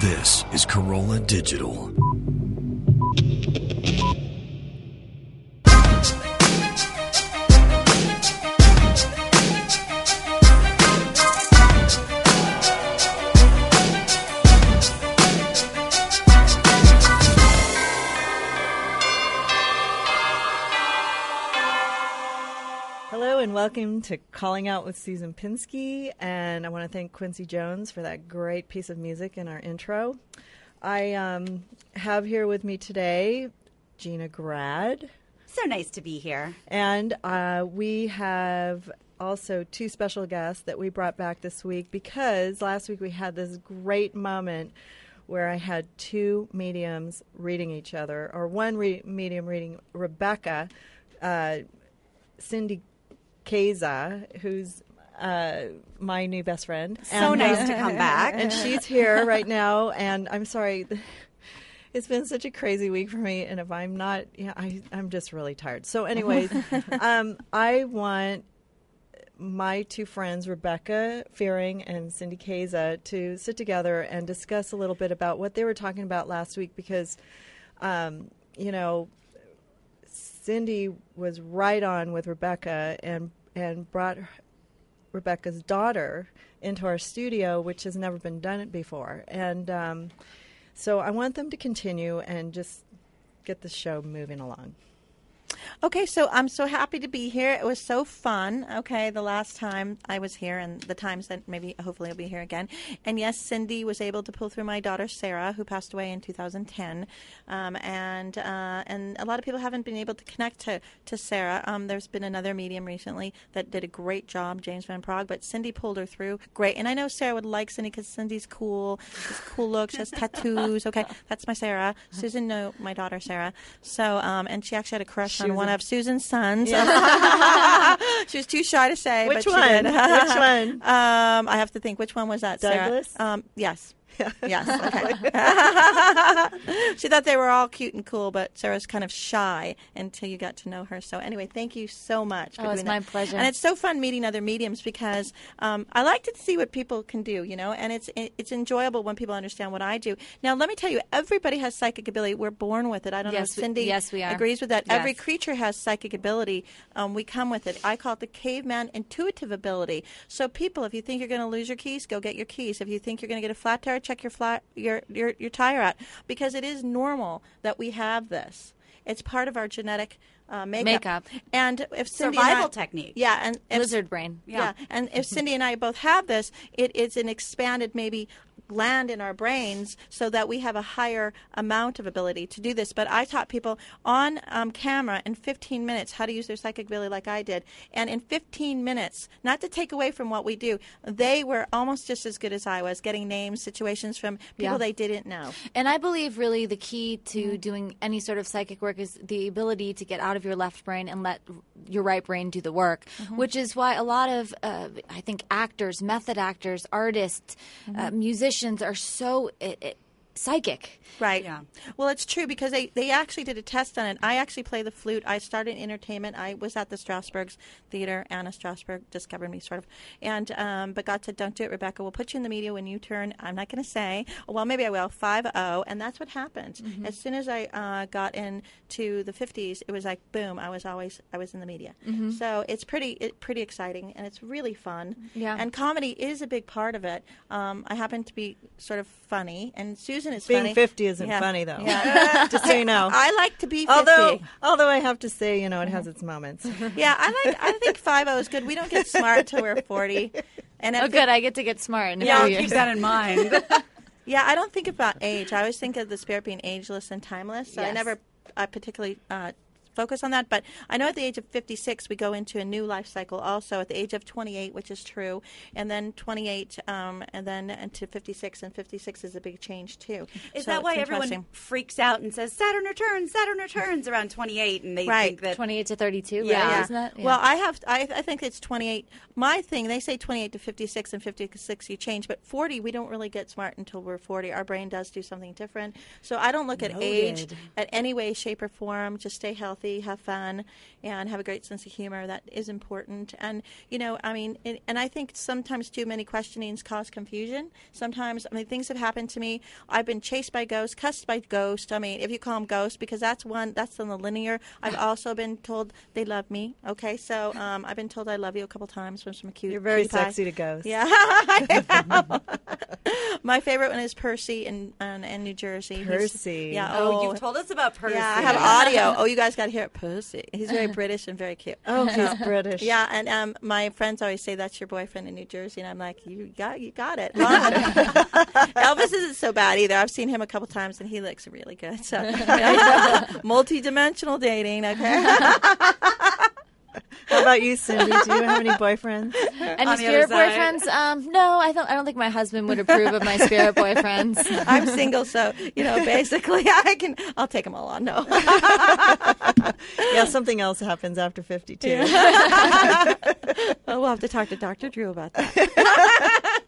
This is Corolla Digital. Welcome to Calling Out with Susan Pinsky. And I want to thank Quincy Jones for that great piece of music in our intro. I um, have here with me today Gina Grad. So nice to be here. And uh, we have also two special guests that we brought back this week because last week we had this great moment where I had two mediums reading each other, or one re- medium reading Rebecca. Uh, Cindy Kaza, who's uh, my new best friend. So And, nice uh, to come back. And she's here right now. And I'm sorry, it's been such a crazy week for me. And if I'm not, yeah, I, I'm just really tired. So, anyways, um, I want my two friends, Rebecca Fearing and Cindy Kaza, to sit together and discuss a little bit about what they were talking about last week because, um, you know, Cindy was right on with Rebecca and and brought Rebecca's daughter into our studio, which has never been done before. And um, so I want them to continue and just get the show moving along. Okay, so I'm so happy to be here. It was so fun. Okay, the last time I was here, and the times that maybe hopefully I'll be here again. And yes, Cindy was able to pull through my daughter Sarah, who passed away in 2010. Um, and uh, and a lot of people haven't been able to connect to to Sarah. Um, there's been another medium recently that did a great job, James Van Praagh, but Cindy pulled her through. Great, and I know Sarah would like Cindy because Cindy's cool. She's cool look. She has tattoos. Okay, that's my Sarah. Susan, no, my daughter Sarah. So um, and she actually had a crush She on one of Susan's sons. she was too shy to say. Which but one? Which one? Um, I have to think. Which one was that? Sarah? Douglas? Um, yes. yes. Okay. she thought they were all cute and cool, but Sarah's kind of shy until you got to know her. So anyway, thank you so much. For Oh, it's my that. pleasure. And it's so fun meeting other mediums because um, I like to see what people can do, you know, and it's it's enjoyable when people understand what I do. Now, let me tell you, everybody has psychic ability. We're born with it. I don't know if we- Cindy yes, we are. agrees with that. Every creature has psychic ability. Um, we come with it. I call it the caveman intuitive ability. So, people, if you think you're going to lose your keys, go get your keys. If you think you're going to get a flat tire, check your flat your, your your tire out because it is normal that we have this. It's part of our genetic uh, makeup. Makeup. And if Cindy and Survival I- technique. Yeah, and if, Lizard brain. yeah. and if Cindy and I both have this, it is an expanded maybe gland in our brains so that we have a higher amount of ability to do this. But I taught people on um, camera in 15 minutes how to use their psychic ability like I did. And in 15 minutes, not to take away from what we do, they were almost just as good as I was, getting names, situations from people Yeah. they didn't know. And I believe really the key to doing any sort of psychic work is the ability to get out of your left brain and let your right brain do the work, which is why a lot of, uh, I think, actors, method actors, artists, uh, musicians are so uh, uh, psychic. Right. Yeah. Well, it's true because they, they actually did a test on it. I actually play the flute. I started in entertainment. I was at the Strasberg's theater. Anna Strasberg discovered me, sort of. And um, but God said, "Don't do it, Rebecca. We'll put you in the media when you turn. I'm not going to say. Well, maybe I will. Five zero, and that's what happened. Mm-hmm. As soon as I uh, got into the 50s, it was like boom. I was always I was in the media. Mm-hmm. So it's pretty it, pretty exciting and it's really fun. Yeah. And comedy is a big part of it. Um, I happen to be sort of funny, and Susan is Being funny. 50 isn't Yeah. funny, though. Yeah. Just so you know. I like to be 50. although, although I have to say, you know, it has its moments. yeah, I like. I think five zero is good. We don't get smart till we're forty. And Oh, good. I get to get smart in Yeah, I'll keep that in mind. Yeah, I don't think about age. I always think of the spirit being ageless and timeless. So I never I particularly uh, focus on that. But I know at the age of 56, we go into a new life cycle also at the age of 28, which is true. And then 28, um, and then into 56, and 56 is a big change too. Is So that why everyone freaks out and says Saturn returns, Saturn returns around 28, and they Right. think that 28 to 32, Yeah. right? Yeah. Isn't that? Well, I have. I, I think it's 28. My thing. They say 28 to 56, and 56 you change, but 40 we don't really get smart until we're 40. Our brain does do something different. So I don't look at age at any way, shape, or form. Just stay healthy, have fun, and have a great sense of humor. That is important. And you know, I mean, and, and I think sometimes too many questionings cause confusion. Sometimes, I mean, things have happened to me. I've been chased by ghosts, cussed by ghosts. I mean, if you call them ghosts, because that's one that's on the linear. I've also been told they love me. Okay, so um, I've been told I love you a couple times from some cute. You're very cutie pie. sexy to ghosts. Yeah, I am. My favorite one is Percy in in, in New Jersey. He's- Percy. yeah. oh, you've told us about Percy. Yeah, I have audio. Oh, you guys got to hear it. Percy. He's very British and very cute. Oh, he's British. Yeah, and um, my friends always say that's your boyfriend in New Jersey, and I'm like, you got, you got it. Elvis isn't so bad either. I've seen him a couple times, and he looks really good. So, multi-dimensional dating. Okay. How about you, Cindy? Do you have any boyfriends? Any spirit boyfriends? Um, no, I don't. I don't think my husband would approve of my spirit boyfriends. I'm single, so you know, basically, I can. I'll take them all on. No. Yeah, something else happens after 52. Oh, we'll have to talk to Dr. Drew about that.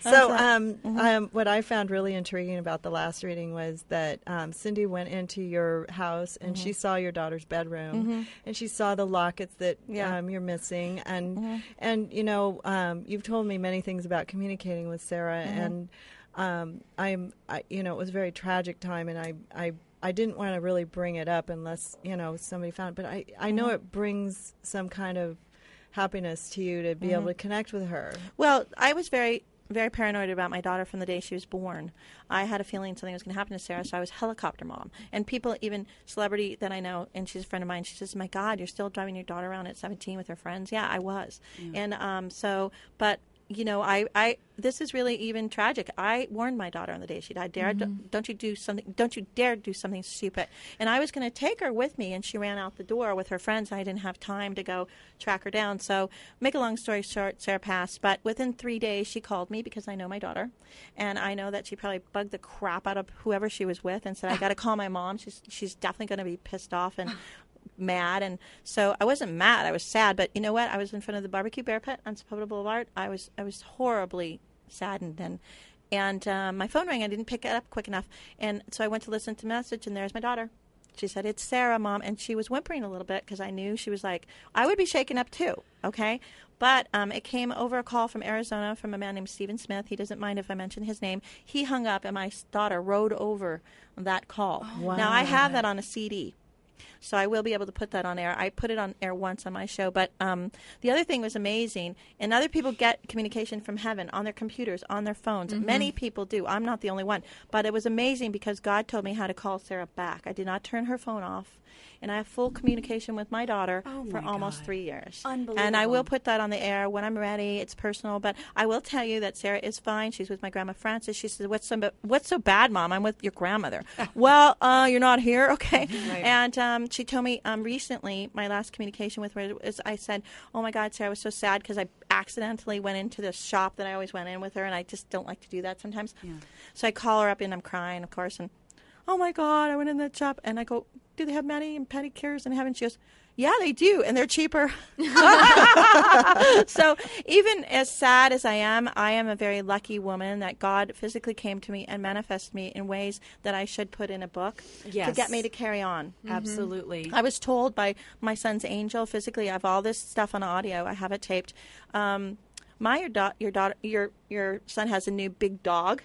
So, um, um, what I found really intriguing about the last reading was that um, Cindy went into your house and she saw your daughter's bedroom, and she saw the lockets that Yeah. um, you're missing, and and you know, um, you've told me many things about communicating with Sarah, and um, I'm, I, you know, it was a very tragic time, and I, I. I didn't want to really bring it up unless you know somebody found it, but I, I know it brings some kind of happiness to you to be able to connect with her. Well, I was very, very paranoid about my daughter from the day she was born. I had a feeling something was going to happen to Sarah, so I was helicopter mom. And people, even celebrity that I know, and she's a friend of mine, she says, "My God, you're still driving your daughter around at 17 with her friends." Yeah, I was. And um, so, but you know, I, I, this is really even tragic. I warned my daughter on the day she died, dare, mm-hmm. don't you do something, don't you dare do something stupid. And I was going to take her with me, and she ran out the door with her friends. I didn't have time to go track her down. So, make a long story short, Sarah passed. But within three days, she called me because I know my daughter, and I know that she probably bugged the crap out of whoever she was with, and said, "I got to call my mom. She's she's definitely going to be pissed off and." Mad and so I wasn't mad I was sad but you know what I was in front of the barbecue bear pit on Sepulveda Boulevard I was I was horribly saddened and and um, my phone rang I didn't pick it up quick enough and so I went to listen to the message and there's my daughter she said it's Sarah mom and she was whimpering a little bit because I knew she was like I would be shaken up too okay but um, it came over a call from Arizona from a man named Stephen Smith. He doesn't mind if I mention his name. He hung up, and my daughter rode over that call. Now I have that on a CD. So I will be able to put that on air. I put it on air once on my show, but um, the other thing was amazing. And other people get communication from heaven on their computers, on their phones. Many people do. I'm not the only one. But it was amazing because God told me how to call Sarah back. I did not turn her phone off. And I have full communication with my daughter Oh, for my almost God. three years. Unbelievable. And I will put that on the air when I'm ready. It's personal, but I will tell you that Sarah is fine. She's with my grandma Frances. She says, "What's so what's so bad, Mom? I'm with your grandmother." well, uh, you're not here, okay? And um, she told me um, recently. My last communication with her is I said, "Oh my God, Sarah, I was so sad because I accidentally went into the shop that I always went in with her, and I just don't like to do that sometimes." So I call her up and I'm crying, of course, and oh my God, I went in that shop and I go, do they have mani and pedicures in heaven? She goes, yeah, they do, and they're cheaper. so even as sad as I am, I am a very lucky woman that God physically came to me and manifested me in ways that I should put in a book to get me to carry on. Absolutely. I was told by my son's angel physically. I have all this stuff on audio. I have it taped. Um, my your, da- your daughter your your son has a new big dog,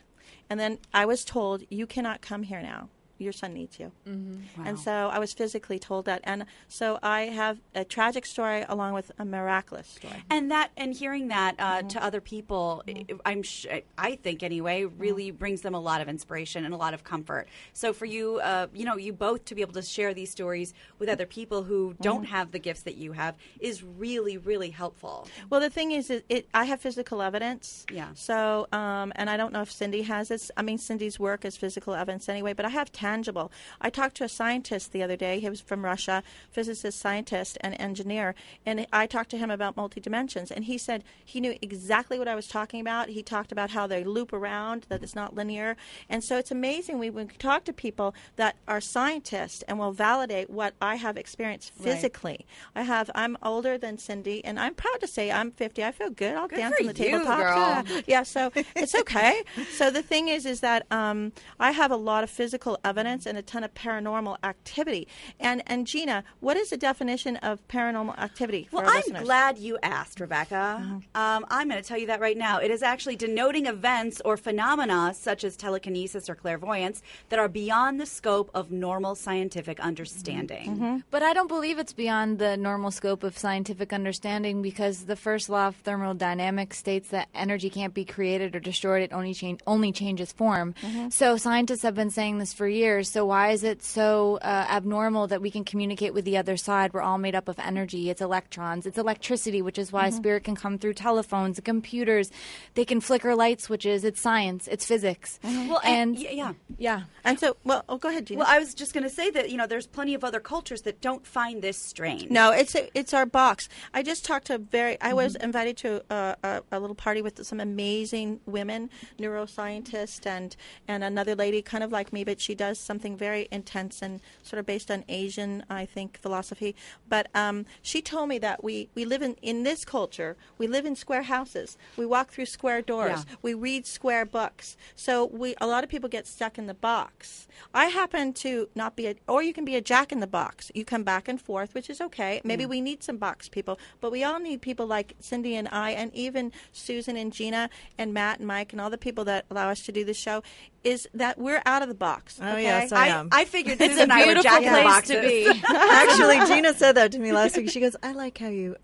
and then I was told you cannot come here now. Your son needs you. Mm-hmm. And so I was physically told that, and so I have a tragic story along with a miraculous story. and that and hearing that uh, Mm-hmm. to other people I- i'm sh- i think anyway Mm-hmm. really brings them a lot of inspiration and a lot of comfort so for you uh, you know you both to be able to share these stories with other people who don't Mm-hmm. have the gifts that you have is really really helpful Well, the thing is, it, it I have physical evidence. Yeah. So, um, and I don't know if Cindy has this. I mean, Cindy's work is physical evidence anyway, but I have tangible. I talked to a scientist the other day. He was from Russia, physicist, scientist, and engineer, and I talked to him about multidimensions, and he said he knew exactly what I was talking about. He talked about how they loop around, that it's not linear, and so it's amazing we when we talk to people that are scientists and will validate what I have experienced physically. I have. I'm older than Cindy, and I'm proud to say I'm 50. I feel good. I'll dance on the you, tabletop. girl. Yeah. Yeah, so it's okay. so the thing is, is that um, I have a lot of physical evidence and a ton of paranormal activity. And and Gina, what is the definition of paranormal activity for Well, our I'm listeners? glad you asked, Rebecca. Uh-huh. Um, I'm going to tell you that right now. It is actually denoting events or phenomena such as telekinesis or clairvoyance that are beyond the scope of normal scientific understanding. Mm-hmm. Mm-hmm. But I don't believe it's beyond the normal scope of scientific understanding because the first law of thermodynamics states that energy can't be created or destroyed; it only change only changes form. Mm-hmm. So scientists have been saying this for years. So why is it so uh, abnormal that we can communicate with the other side? We're all made up of energy. It's electrons. It's electricity, which is why spirit can come through telephones, and computers. They can flicker light switches. It's science. It's physics. Well, and and, yeah, yeah. yeah. And so, well, oh, go ahead, Gina. Well, I was just going to say that you know there's plenty of other cultures that don't find this strange. No, it's a, it's our box. I just talked to a very. I was Mm-hmm. invited to a, a, a little party with some amazing women, neuroscientists, and and another lady, kind of like me, but she does something very intense and sort of based on Asian, I think, philosophy. But um, she told me that we we live in in this culture. We live in square houses. We walk through square doors. Yeah. We read square books. So we a lot of people get stuck in the box. I happen to not be a, or you can be a jack in the box. You come back and forth, which is okay. Maybe we need some box people, but we all need people like Cindy and I, and even Susan and Gina and Matt and Mike and all the people that allow us to do the show. Is that we're out of the box? Oh, okay? yes, I I, am. I figured It's Susan a and I were beautiful jack in the place to be. Actually, Gina said that to me last week. She goes, "I like how you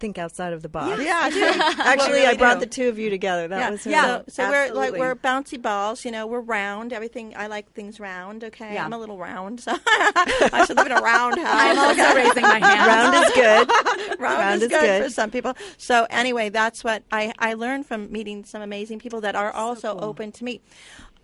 think outside of the box." Yeah, dude. Actually, really I brought do. the two of you together. That yeah, was Yeah. really- So, so we're like we're bouncy balls. You know, we're round. Everything. I like things round. Okay, Yeah. I'm a little round, so I should live in a round house. I'm also raising my hand. round is good. round, Round is, is good, good. for some people. So anyway, that's what I, I learned from meeting some amazing people that are also open to me.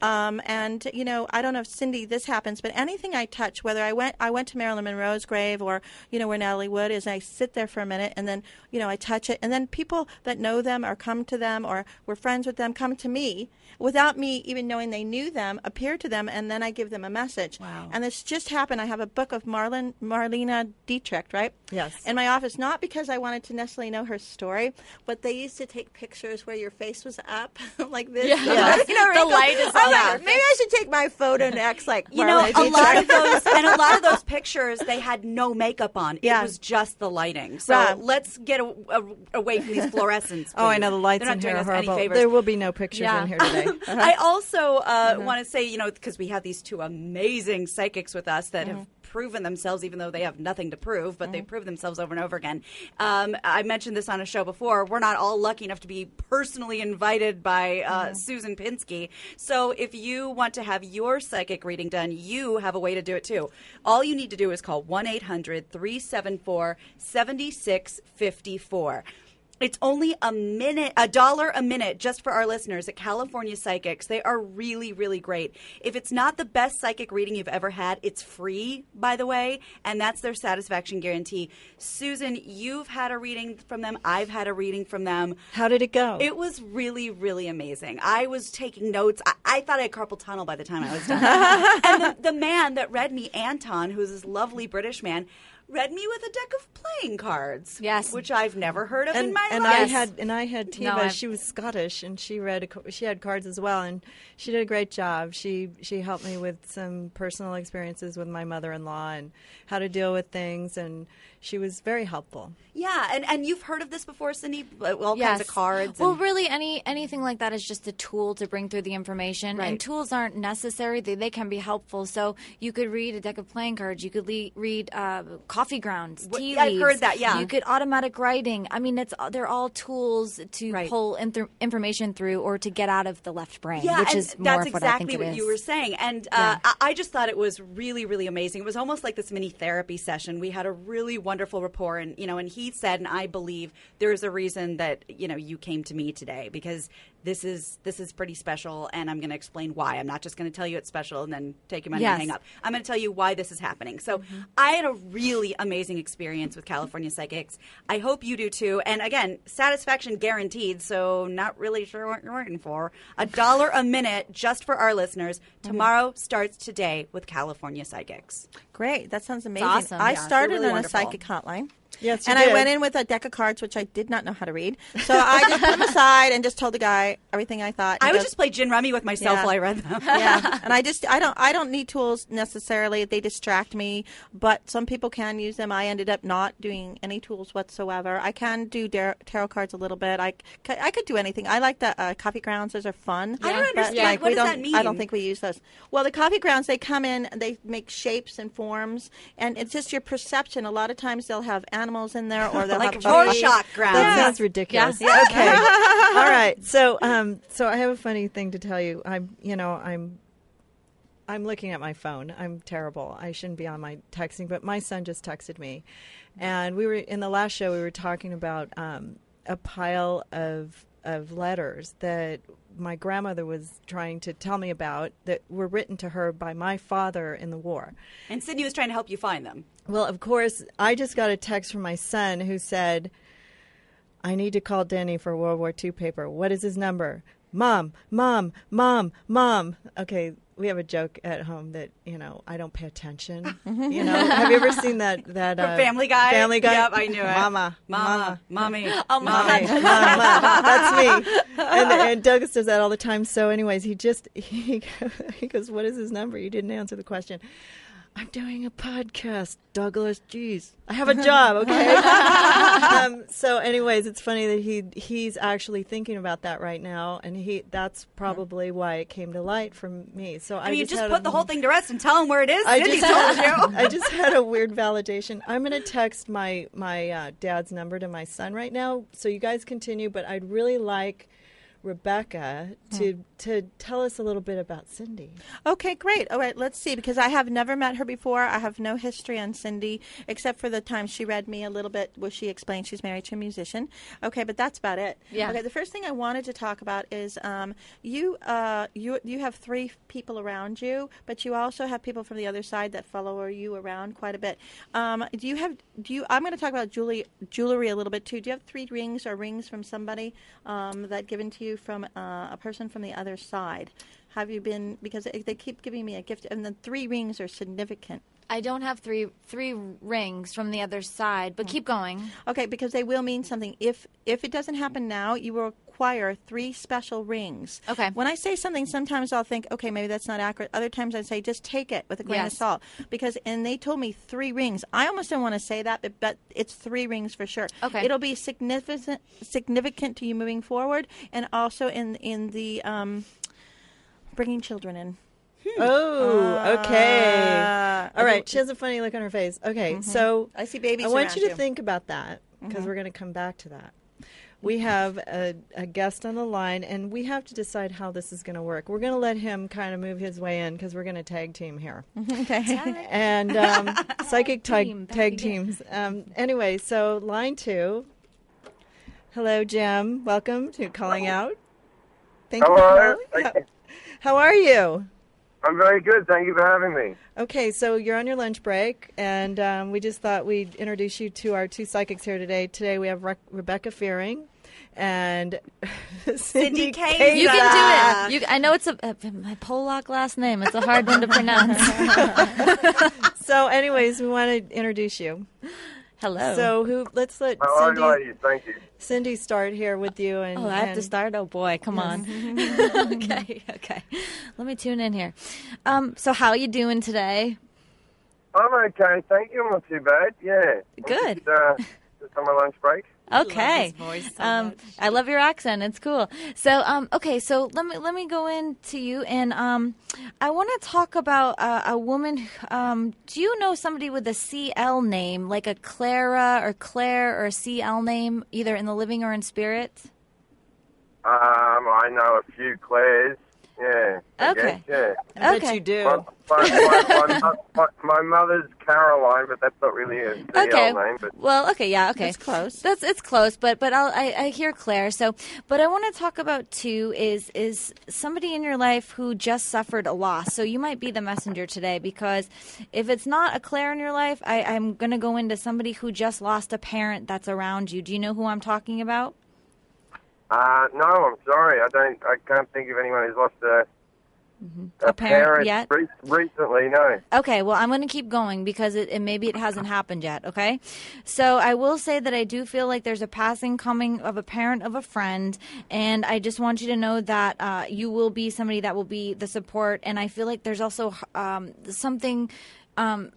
Um, and you know, I don't know if Cindy this happens, but anything I touch, whether I went I went to Marilyn Monroe's grave or you know where Natalie Wood is, I sit there for a minute and then you know I touch it, and then people that know them or come to them or were friends with them come to me without me even knowing they knew them, appear to them, and then I give them a message. Wow. And this just happened. I have a book of Marlon Marlena Dietrich, right? Yes. In my office, not because I wanted to necessarily know her story, but they used to take pictures where your face was up like this. Yeah. Yes. You know, The wrinkles. light is your maybe I should take my photo next, like You know, a lot of those and a lot of those pictures, they had no makeup on. Yeah. It was just the lighting. So Right. let's get a, a, away from these fluorescents. Oh, I know the lights They're not in doing here are us any horrible. favors. There will be no pictures Yeah. in here today. Uh-huh. I also uh, uh-huh. want to say, you know, because we have these two amazing psychics with us that uh-huh. have proven themselves, even though they have nothing to prove, but they've proved themselves over and over again. Um, I mentioned this on a show before. We're not all lucky enough to be personally invited by uh, Susan Pinsky. So if you want to have your psychic reading done, you have a way to do it too. All you need to do is call 1 800 374 7654. It's only a minute, a dollar a minute just for our listeners at California Psychics. They are really, really great. If it's not the best psychic reading you've ever had, it's free, by the way, and that's their satisfaction guarantee. Susan, you've had a reading from them. I've had a reading from them. How did it go? It was really, really amazing. I was taking notes. I, I thought I had carpal tunnel by the time I was done. and the, the man that read me, Anton, who's this lovely British man, read me with a deck of playing cards. Yes. which I've never heard of in and, my and life. I had and I had Tiva. No, she was Scottish, and she read a, she had cards as well, and she did a great job. She she helped me with some personal experiences with my mother-in-law and how to deal with things, and she was very helpful. yeah, and and you've heard of this before, Cindy? All kinds of cards. Well, and- really, any anything like that is just a tool to bring through the information, Right. and tools aren't necessary. They they can be helpful. So you could read a deck of playing cards. You could le- read uh, coffee grounds, What- tea yeah, I've heard that, yeah. you could automatic writing. I mean, it's they're all tools to Right. pull inth- information through or to get out of the left brain, Yeah, which is more that's of what I think exactly it you were saying. And uh, I, I just thought it was really, really amazing. It was almost like this mini therapy session. We had a really wonderful rapport, and you know, and he said, and I believe there's a reason that you know you came to me today because this is this is pretty special, and I'm going to explain why. I'm not just going to tell you it's special and then take your money Yes. and hang up. I'm going to tell you why this is happening. So mm-hmm. I had a really amazing experience with California Psychics. I hope you do too. And again, satisfaction guaranteed. So not really sure what you're waiting for. A dollar a minute just for our listeners. Mm-hmm. Tomorrow starts today with California Psychics. Great. That sounds amazing. awesome. I Yeah, started really on wonderful. a psychic hotline. Yes, you and I went in with a deck of cards, which I did not know how to read. So I just put them aside and just told the guy everything I thought. I He would goes, just play gin rummy with myself Yeah. while I read them. yeah, and I just I don't I don't need tools necessarily. They distract me, but some people can use them. I ended up not doing any tools whatsoever. I can do dar- tarot cards a little bit. I, c- I could do anything. I like the uh, coffee grounds. Those are fun. I don't But, understand. like, What does that mean? I don't think we use those. Well, the coffee grounds they come in. They make shapes and forms, and it's just your perception. A lot of times they'll have animals in there, or they'll Like have Rorschach trees. grounds. That Yeah. sounds ridiculous. Yeah. Okay. All right. So, um, so I have a funny thing to tell you. I'm, you know, I'm, I'm looking at my phone. I'm terrible. I shouldn't be on my texting, but my son just texted me, and we were in the last show. We were talking about um, a pile of of letters that my grandmother was trying to tell me about that were written to her by my father in the war. And Cindy was trying to help you find them. Well, of course, I just got a text from my son who said, I need to call Danny for World War II paper. What is his number? Mom, mom, mom, mom. Okay, we have a joke at home that, you know, I don't pay attention. you know, have you ever seen that that uh, Family Guy? Family Guy? Yep, I knew it. Mama, Mama, mommy. Oh, Mommy, mama, that's me. And, and Douglas does that all the time. So, anyways, he just he, he goes, "What is his number?" You didn't answer the question. I'm doing a podcast, Douglas. Jeez, I have a job. Okay. um, so, anyways, it's funny that he he's actually thinking about that right now, and he that's probably why it came to light from me. So I, I mean, you just put a- the whole thing to rest and tell him where it is. I just, told had, you. I just had a weird validation. I'm going to text my my uh, dad's number to my son right now, so you guys continue. But I'd really like Rebecca to to tell us a little bit about Cindy. Okay, great. All right, let's see. Because I have never met her before. I have no history on Cindy, except for the time she read me a little bit where she explained she's married to a musician. Okay, but that's about it. Yeah. Okay, the first thing I wanted to talk about is um, you, uh, you, you have three people around you, but you also have people from the other side that follow you around quite a bit. Um, do you have? Do you? I'm going to talk about jewelry, jewelry a little bit too. Do you have three rings or rings from somebody um, that given to you from uh, a person from the other side? Have you been because they they keep giving me a gift, and the three rings are significant. I don't have three three rings from the other side, but keep going. Okay, because they will mean something. If if it doesn't happen now, you will acquire three special rings. Okay. When I say something, sometimes I'll think, okay, maybe that's not accurate. Other times I say, just take it with a grain of salt. Because and they told me three rings. I almost don't want to say that, but, but it's three rings for sure. Okay. It'll be significant significant to you moving forward, and also in in the um, bringing children in. Oh, okay. Uh, All right. She has a funny look on her face. Okay, so I see babies I want you to you. think about that because we're going to come back to that. We have a, a guest on the line, and we have to decide how this is going to work. We're going to let him kind of move his way in because we're going to tag team here. okay. and um, psychic tag, back tag teams. Um, anyway, so line two. Hello, Jim. Welcome to calling out. Thank Hello. you. For How, how are you? I'm very good. Thank you for having me. Okay, so you're on your lunch break, and um, we just thought we'd introduce you to our two psychics here today. Today we have Re- Rebecca Fearing and Cindy Kaiser. Kaiser. You can do it. You, I know it's a, a my Polak last name. It's a hard one to pronounce. So, anyways, we want to introduce you. Hello. So, who? Let's let How are Cindy. you. Thank you. Cindy start here with you. And Oh, I have to start. Oh boy, come on. okay, okay. Let me tune in here. Um, so how are you doing today? I'm okay. Thank you. I'm not too bad. Yeah. Good. Just, uh, just on my lunch break. Okay. his voice so um, much. I love your accent. It's cool. So, um, okay, so let me let me go into you, and um, I want to talk about uh, a woman. Um, do you know somebody with a CL name, like a Clara or Claire or a CL name, either in the living or in spirit? Um, I know a few Claires. Yeah. Okay. guess, yeah. I Okay. bet you do. My, my, my, my, my, my mother's Caroline, but that's not really a CL Okay. name. But Well, okay, yeah, okay. It's close. That's it's close, but but I'll, I I hear Claire. So, but I want to talk about too is is somebody in your life who just suffered a loss. So you might be the messenger today because if it's not a Claire in your life, I, I'm going to go into somebody who just lost a parent that's around you. Do you know who I'm talking about? Uh, no, I'm sorry. I don't. I can't think of anyone who's lost a, A parent yet? re- recently. No. Okay, well, I'm going to keep going because it, it maybe it hasn't happened yet. Okay, so I will say that I do feel like there's a passing coming of a parent of a friend, and I just want you to know that uh, you will be somebody that will be the support. And I feel like there's also um, something. Um,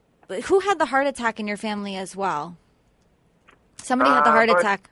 who had the heart attack in your family as well? Somebody had the Uh, heart attack.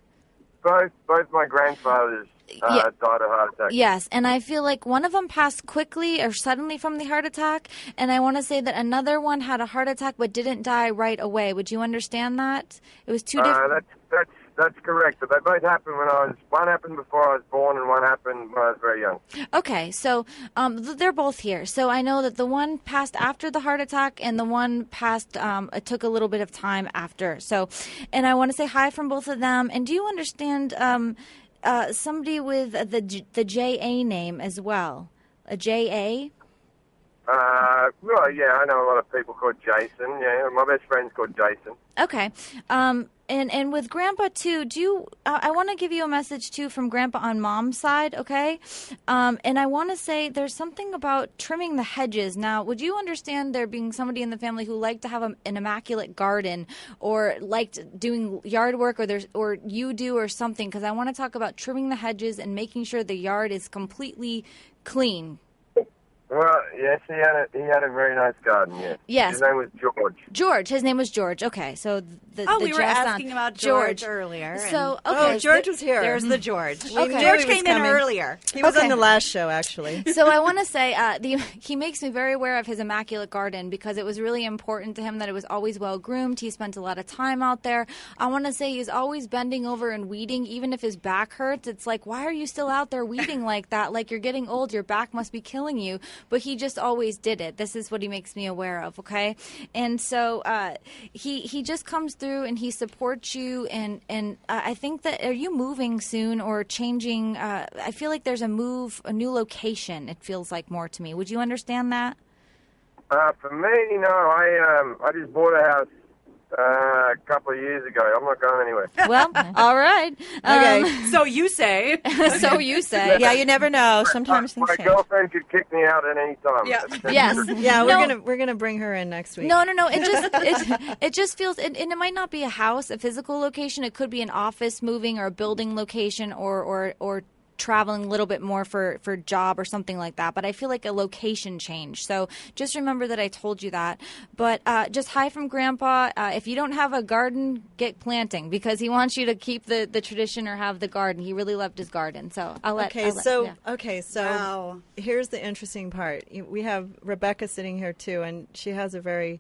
Both both my grandfathers uh, Yeah. died of heart attack. Yes, and I feel like one of them passed quickly or suddenly from the heart attack, and I want to say that another one had a heart attack but didn't die right away. Would you understand that? It was two Uh, different. that's that's that's correct. But they both happened when I was. One happened before I was born, and one happened when I was very young. Okay, so um, they're both here. So I know that the one passed after the heart attack, and the one passed. Um, it took a little bit of time after. So, and I want to say hi from both of them. And do you understand um, uh, somebody with the the J A name as well? A J A. Uh, well, yeah, I know a lot of people called Jason. Yeah, my best friend's called Jason. Okay. Um, and and with Grandpa too, do you? Uh, I want to give you a message too from Grandpa on Mom's side. Okay. Um, and I want to say there's something about trimming the hedges. Now, would you understand there being somebody in the family who liked to have a, an immaculate garden or liked doing yard work, or there's or you do or something? Because I want to talk about trimming the hedges and making sure the yard is completely clean. Well, yes, he had a he had a very nice garden. Yes. Yes. His name was George. George, his name was George. Okay, so the, Oh, the we were jest on- asking about George, earlier. and- So Oh, okay, George was here. There's the George. We knew George he was came in earlier. He was Okay. on the last show, actually. so I want to say uh, the, he makes me very aware of his immaculate garden because it was really important to him that it was always well groomed. He spent a lot of time out there. I want to say he's always bending over and weeding, even if his back hurts. It's like, why are you still out there weeding like that? Like you're getting old, your back must be killing you. But he just always did it. This is what he makes me aware of. Okay, and so uh, he he just comes through and he supports you. And and uh, I think that are you moving soon or changing? Uh, I feel like there's a move, a new location. It feels like more to me. Would you understand that? Uh, for me, no, I um I just bought a house uh, a couple of years ago. I'm not going anywhere. Well, all right. Okay. Um, So you say. so you say. Yeah, you never know. Sometimes things my change. girlfriend could kick me out at any time. Yeah. Yes. Yeah, we're No. gonna we're gonna bring her in next week. No, no, no. It just it, it just feels, and, and it might not be a house, a physical location. It could be an office moving or a building location, or or or traveling a little bit more for for job or something like that. But I feel like a location change. So just remember that I told you that. But uh, just hi from Grandpa. Uh, if you don't have a garden, get planting because he wants you to keep the the tradition or have the garden. He really loved his garden. So I'll let. Okay, I'll let- so yeah. okay, so Wow. here's the interesting part. We have Rebecca sitting here too, and she has a very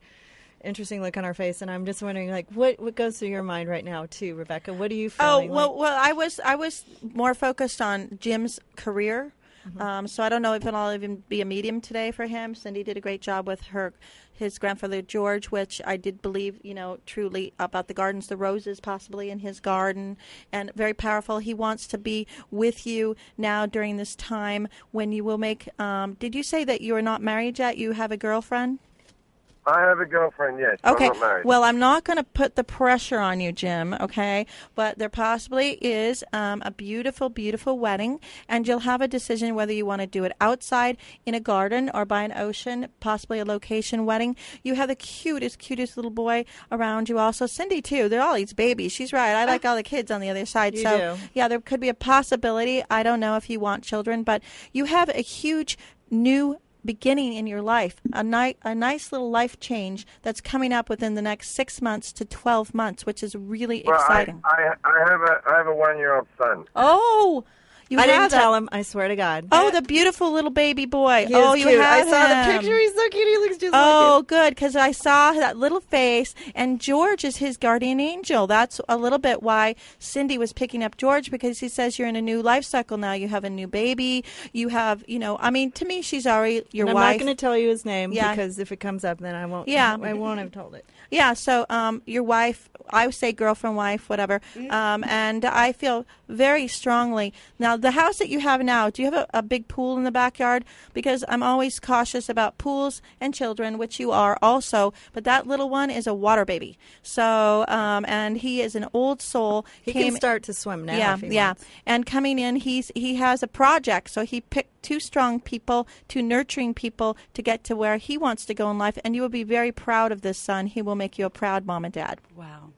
interesting look on her face. And I'm just wondering, like, what what goes through your mind right now, too, Rebecca? What are you feel? Oh well, like? well, I was I was more focused on Jim's career, um, so I don't know if it'll even be a medium today for him. Cindy did a great job with her his grandfather George, which I did believe, you know, truly about the gardens, the roses possibly in his garden, and very powerful. He wants to be with you now during this time when you will make. Um, did you say that you are not married yet? You have a girlfriend. I have a girlfriend. Yes. Okay. I'm not married. Well, I'm not going to put the pressure on you, Jim. Okay, but there possibly is um, a beautiful, beautiful wedding, and you'll have a decision whether you want to do it outside in a garden or by an ocean, possibly a location wedding. You have the cutest, cutest little boy around you. Also, Cindy too. They're all these babies. She's right. I like all the kids on the other side. You so do. yeah, there could be a possibility. I don't know if you want children, but you have a huge new beginning in your life, a, ni- a nice little life change that's coming up within the next six months to 12 months, which is really Well, I, exciting. I, I have a I have a one year old son. oh, you I have didn't tell him. I swear to God. Oh, the beautiful little baby boy. He oh, you cute. have I saw him. the picture. He's so cute. He looks just Oh, like good, because I saw that little face, and George is his guardian angel. That's a little bit why Cindy was picking up George because he says you're in a new life cycle now. You have a new baby. You have, you know, I mean, to me, she's already your And I'm wife. not going to tell you his name Yeah. because if it comes up, then I won't. Yeah. I won't have told it. Yeah, so um, your wife, I would say girlfriend, wife, whatever. Um, and I feel very strongly. Now, the house that you have now, do you have a, a big pool in the backyard? Because I'm always cautious about pools and children, which you are also. But that little one is a water baby. So, um, and he is an old soul. He Came- can start to swim now. yeah, yeah. wants. And coming in, he's he has a project. So he picked two strong people, two nurturing people to get to where he wants to go in life. And you will be very proud of this son. He will make you a proud mom and dad. Wow.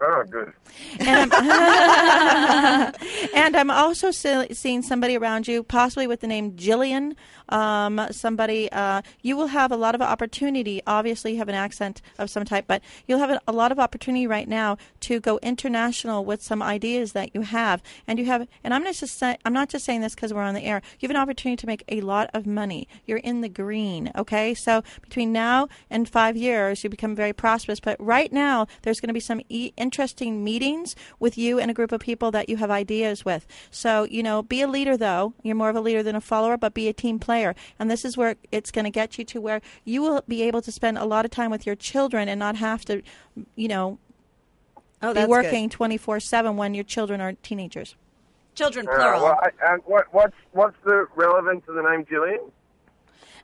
Oh, good. And I'm, and I'm also se- seeing somebody around you, possibly with the name Jillian. Um, somebody, uh, you will have a lot of opportunity. Obviously, you have an accent of some type, but you'll have a, a lot of opportunity right now to go international with some ideas that you have. And you have, and I'm not just say, I'm not just saying this because we're on the air. You have an opportunity to make a lot of money. You're in the green. Okay, so between now and five years, you become very prosperous. But right now, there's going to be some e- interesting meetings with you and a group of people that you have ideas with. So, you know, be a leader though. You're more of a leader than a follower, but be a team player. And this is where it's going to get you to where you will be able to spend a lot of time with your children and not have to, you know, Oh, be working 24 7 when your children are teenagers. Children, Uh, plural. well, I, and what what's what's the relevance of the name Gillian?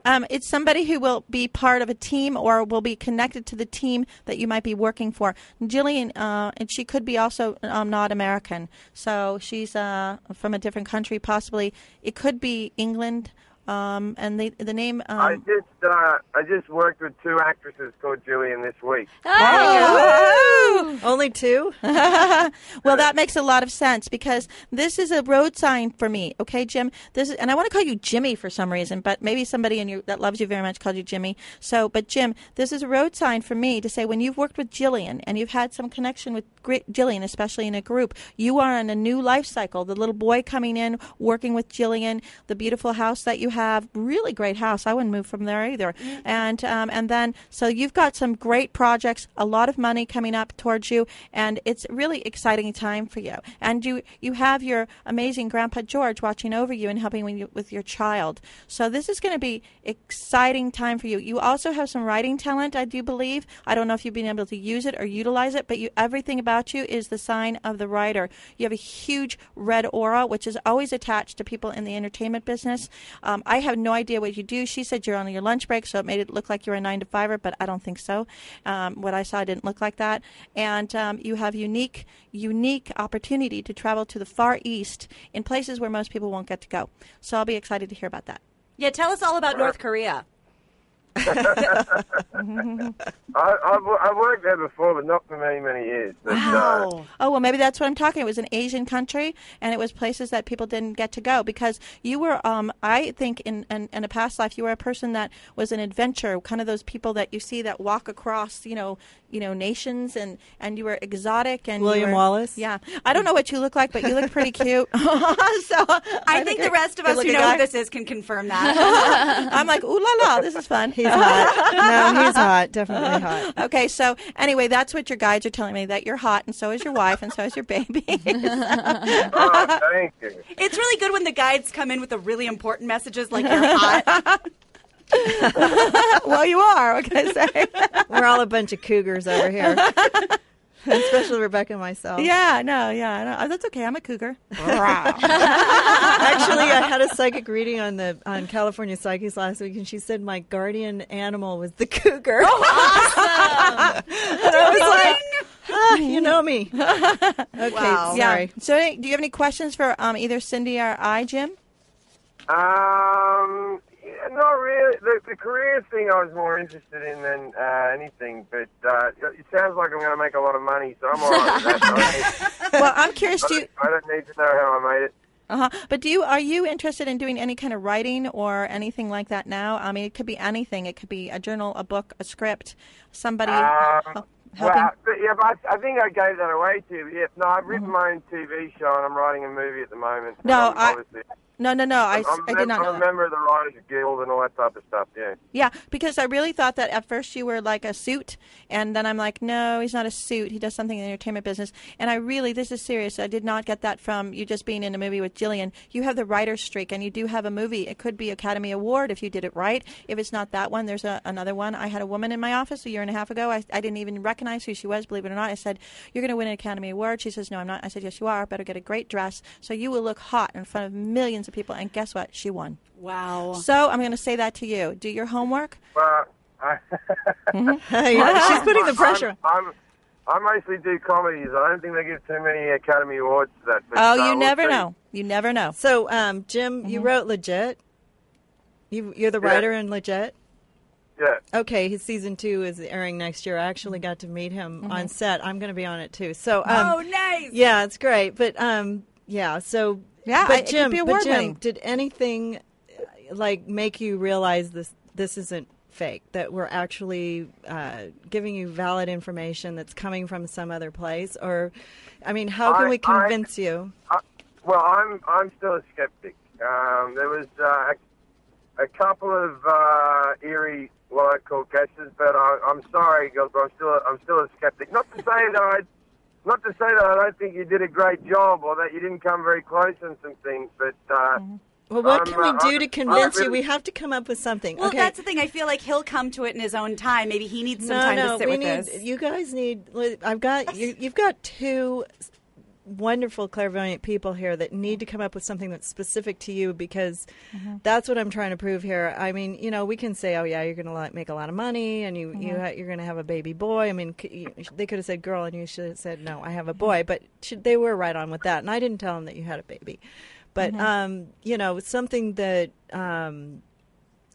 Um, it's somebody who will be part of a team or will be connected to the team that you might be working for. Jillian, uh, and she could be also um, not American, so she's uh, from a different country, possibly. It could be England, um, and the the name. Um, I just uh, I just worked with two actresses called Gillian this week. Oh! Only two? well, that makes a lot of sense because this is a road sign for me. Okay, Jim. This is, and I want to call you Jimmy for some reason, but maybe somebody in your that loves you very much called you Jimmy. So, but Jim, this is a road sign for me to say when you've worked with Jillian and you've had some connection with Gri- Jillian, especially in a group, you are in a new life cycle. The little boy coming in, working with Jillian, the beautiful house that you have, really great house. I wouldn't move from there either. And um, and then so you've got some great projects, a lot of money coming up towards you, and it's really exciting time for you. And you you have your amazing Grandpa George watching over you and helping you with your child. So this is going to be exciting time for you. You also have some writing talent, I do believe. I don't know if you've been able to use it or utilize it, but you everything about you is the sign of the writer. You have a huge red aura, which is always attached to people in the entertainment business. Um, I have no idea what you do. She said you're on your lunch break, so it made it look like you're a nine to fiver, but I don't think so. Um, what I saw didn't look like that. And um, you have unique, unique opportunity to travel to the far east in places where most people won't get to go. So I'll be excited to hear about that. yeah, tell us all about North Korea. I, I've, I've worked there before, but not for many many years. But, uh, Oh well, maybe that's what I'm talking. It was an Asian country, and it was places that people didn't get to go because you were. Um, I think in, in in a past life, you were a person that was an adventure, kind of those people that you see that walk across, you know, you know, nations, and and you were exotic and William were- Wallace? Yeah, I don't know what you look like, but you look pretty cute. so I, I think the rest of us who know guy. who this is can confirm that. I'm like, ooh la la, this is fun. He's hot. no, he's hot. Definitely hot. Okay, so anyway, that's what your guides are telling me that you're hot, and so is your wife, and so is your baby. oh, thank you. it's really good when the guides come in with the really important messages like you're hot. well, you are. What can I say? We're all a bunch of cougars over here. Especially Rebecca and myself. yeah, no, yeah, no, that's okay. I'm a cougar. Actually, I had a psychic reading on the on California Psychics last week, and she said my guardian animal was the cougar. awesome. and I was like, ah, you know me. Okay, Wow. sorry. Yeah. So, do you have any questions for um, either Cindy or I, Jim? Um, yeah, not really. The, the career thing I was more interested in than uh, anything, but uh, it sounds like I'm going to make a lot of money, so I'm all right with that. I, don't well, I'm curious. Do you, I don't need to know how I made it. Uh-huh. But do you are you interested in doing any kind of writing or anything like that now? I mean, it could be anything. It could be a journal, a book, a script, somebody Um, helping. well, but yeah, but I, I think I gave that away to you. Yeah, no, I've written my own TV show and I'm writing a movie at the moment. Mm-hmm. No, I'm I- obviously- no, no, no. I, I'm, s- I'm I did not I'm know a that. member of the Writers Guild and all that type of stuff. Yeah. Yeah, because I really thought that at first you were like a suit, and then I'm like, no, he's not a suit. He does something in the entertainment business. And I really, this is serious. I did not get that from you just being in a movie with Jillian. You have the writer's streak, and you do have a movie. It could be Academy Award if you did it right. If it's not that one, there's a, another one. I had a woman in my office a year and a half ago. I, I didn't even recognize who she was, believe it or not. I said, you're going to win an Academy Award. She says, no, I'm not. I said, yes, you are. Better get a great dress so you will look hot in front of millions of people. And guess what? She won. Wow. So I'm going to say that to you. Do your homework. Well, I, Yeah, she's putting the pressure. I'm, I'm, I mostly do comedies. I don't think they give too many Academy Awards to that. Oh, uh, you never see. know. You never know. So, um, Jim, you wrote Legit. You, you're the Yeah. writer in Legit. Yeah. Okay, his season two is airing next year. I actually got to meet him on set. I'm going to be on it too. So, um, oh, nice. yeah, it's great. But um, yeah. So, Yeah, but I- it could Jim, be but award-winning. Jim, did anything uh, like make you realize this? This isn't fake. That we're actually uh, giving you valid information that's coming from some other place. Or, I mean, how can I- we I- convince you? Uh, well, I'm I'm still a skeptic. Um, there was uh, a, a couple of uh, eerie what I call guesses, but I, I'm sorry, girls, but I'm still a, I'm still a skeptic. Not to say that I not to say that I don't think you did a great job or that you didn't come very close on some things, but. Uh, Well, what I'm, can we uh, do I'm- to I'm convince you? We have to come up with something. Well, okay. that's the thing. I feel like he'll come to it in his own time. Maybe he needs some no, time no, to sit we with need. this. You guys need. I've got. You, you've got two wonderful clairvoyant people here that need to come up with something that's specific to you because Mm-hmm. that's what I'm trying to prove here. I mean, you know, we can say, "Oh yeah, you're going to make a lot of money and you Mm-hmm. you ha- you're going to have a baby boy." I mean, c- you, they could have said girl and you should have said no, I have Mm-hmm. a boy, but should, they were right on with that. And I didn't tell them that you had a baby. But Mm-hmm. um, you know, something that um,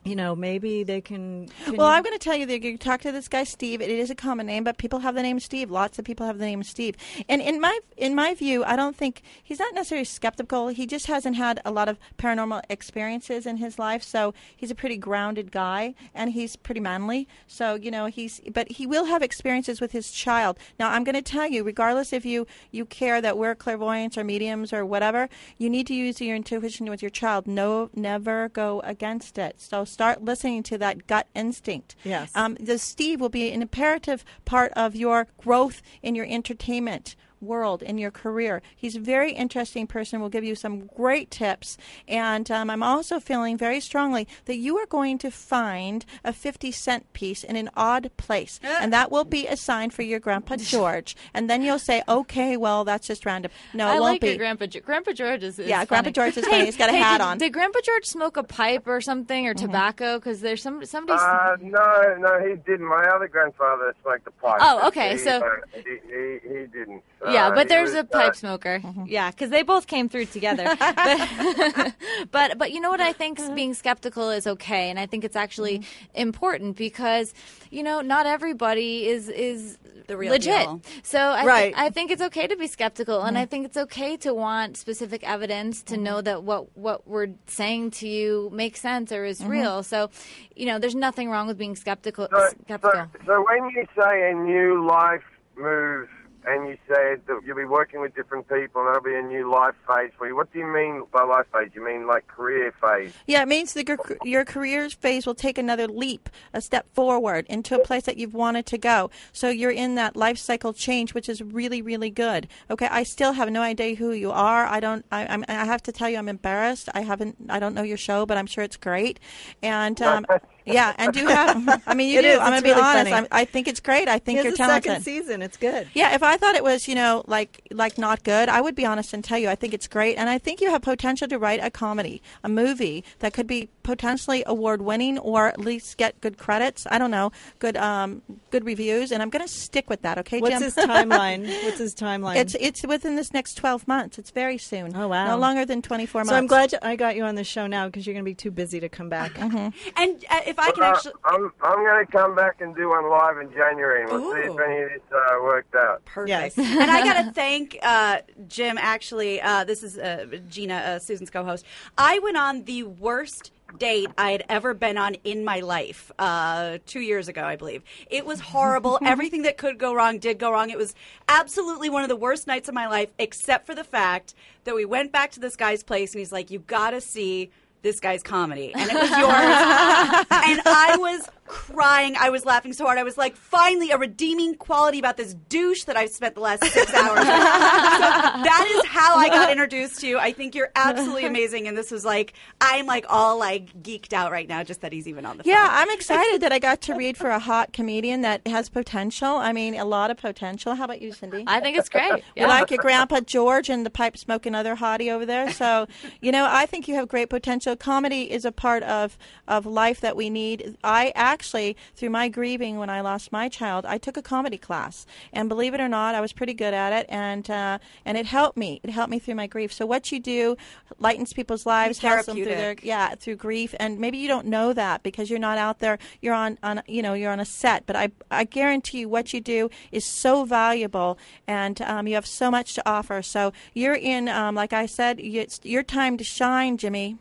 you know, maybe they can, can Well, I'm going to tell you that you talk to this guy Steve. It is a common name, but people have the name Steve. Lots of people have the name Steve. And in my in my view, I don't think he's not necessarily skeptical. He just hasn't had a lot of paranormal experiences in his life, so he's a pretty grounded guy, and he's pretty manly. So you know, he's but he will have experiences with his child. Now, I'm going to tell you, regardless if you you care that we're clairvoyants or mediums or whatever, you need to use your intuition with your child. No, never go against it. So start listening to that gut instinct. Yes. Um, the Steve will be an imperative part of your growth in your entertainment world in your career. He's a very interesting person. Will give you some great tips. And um, I'm also feeling very strongly that you are going to find a 50 cent piece in an odd place, and that will be a sign for your Grandpa George. And then you'll say, "Okay, well, that's just random." No, it I won't like be. your Grandpa. Ge- Grandpa George is, is Yeah, Grandpa. George is funny. He's got a hey, hat did, on. Did Grandpa George smoke a pipe or something or tobacco? Because there's some somebody. Uh, no, no, he didn't. My other grandfather smoked a pipe. Oh, okay, He, so- uh, he, he, he didn't. Yeah, Uh, but there's was, a pipe uh, smoker. Yeah, because they both came through together. but, but but you know what? I think being skeptical is okay, and I think it's actually Mm-hmm. important because you know not everybody is is The real legit. deal. So I, thi- Right. I think it's okay to be skeptical, and I Mm-hmm. think it's okay to want specific evidence to know that what what we're saying to you makes sense or Mm-hmm. is real. So, you know, there's nothing wrong with being skeptical. So, skeptical. so, so when you say a new life move and you said that you'll be working with different people and there'll be a new life phase for you, what do you mean by life phase? You mean like career phase? Yeah, it means that your, your career phase will take another leap, a step forward into a place that you've wanted to go. So you're in that life cycle change, which is really, really good. Okay, I still have no idea who you are. I don't. I, I'm, I have to tell you, I'm embarrassed. I haven't. I don't know your show, but I'm sure it's great. And um, yeah, and do have. I mean, you It do. is. I'm gonna be really honest. funny. I think it's great. I think you're the talented. second season. It's good. Yeah, if I thought it was, you know, like like not good, I would be honest and tell you I think it's great, and I think you have potential to write a comedy, a movie that could be potentially award winning or at least get good credits. I don't know, good um good reviews, and I'm going to stick with that. Okay, What's Jim? his timeline? What's his timeline? It's it's within this next 12 months. It's very soon. Oh, wow. No longer than 24 months. so I'm glad I got you on the show now because you're going to be too busy to come back. Mm-hmm. And uh, if if I can Uh, actually. I'm I'm going to come back and do one live in January, and we'll see if any of this uh, worked out. Perfect. Yes. and I got to thank uh, Jim, actually. Uh, this is uh, Gina, uh, Susan's co host. I went on the worst date I had ever been on in my life uh, two years ago, I believe. It was horrible. Everything that could go wrong did go wrong. It was absolutely one of the worst nights of my life, except for the fact that we went back to this guy's place and he's like, You got to see this guy's comedy. And it was yours. and I was crying. I was laughing so hard. I was like, finally, a redeeming quality about this douche that I've spent the last six hours with. so that is how I got introduced to you. I think you're absolutely amazing. And this was like, I'm like all like geeked out right now just that he's even on the Yeah, phone. I'm excited that I got to read for a hot comedian that has potential. I mean, a lot of potential. How about you, Cindy? I think it's great. You like your grandpa George and the pipe smoking other hottie over there. So, you know, I think you have great potential. Comedy is a part of of life that we need. I actually, through my grieving when I lost my child, I took a comedy class, and believe it or not, I was pretty good at it, and uh, and it helped me. It helped me through my grief. So, what you do lightens people's lives, helps them through their yeah through grief, and maybe you don't know that because you're not out there. You're on on you know you're on a set, but I I guarantee you what you do is so valuable, and um, you have so much to offer. So you're in, um, like I said, it's your time to shine, Jimmy.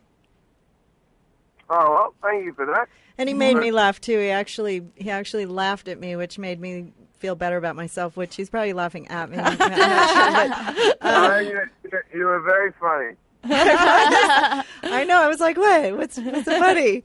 Oh well, thank you for that. And he made me laugh too. He actually he actually laughed at me, which made me feel better about myself. Which he's probably laughing at me. Sure, but Uh, you, you were very funny. I know. I was like, "What? What's what's so funny?"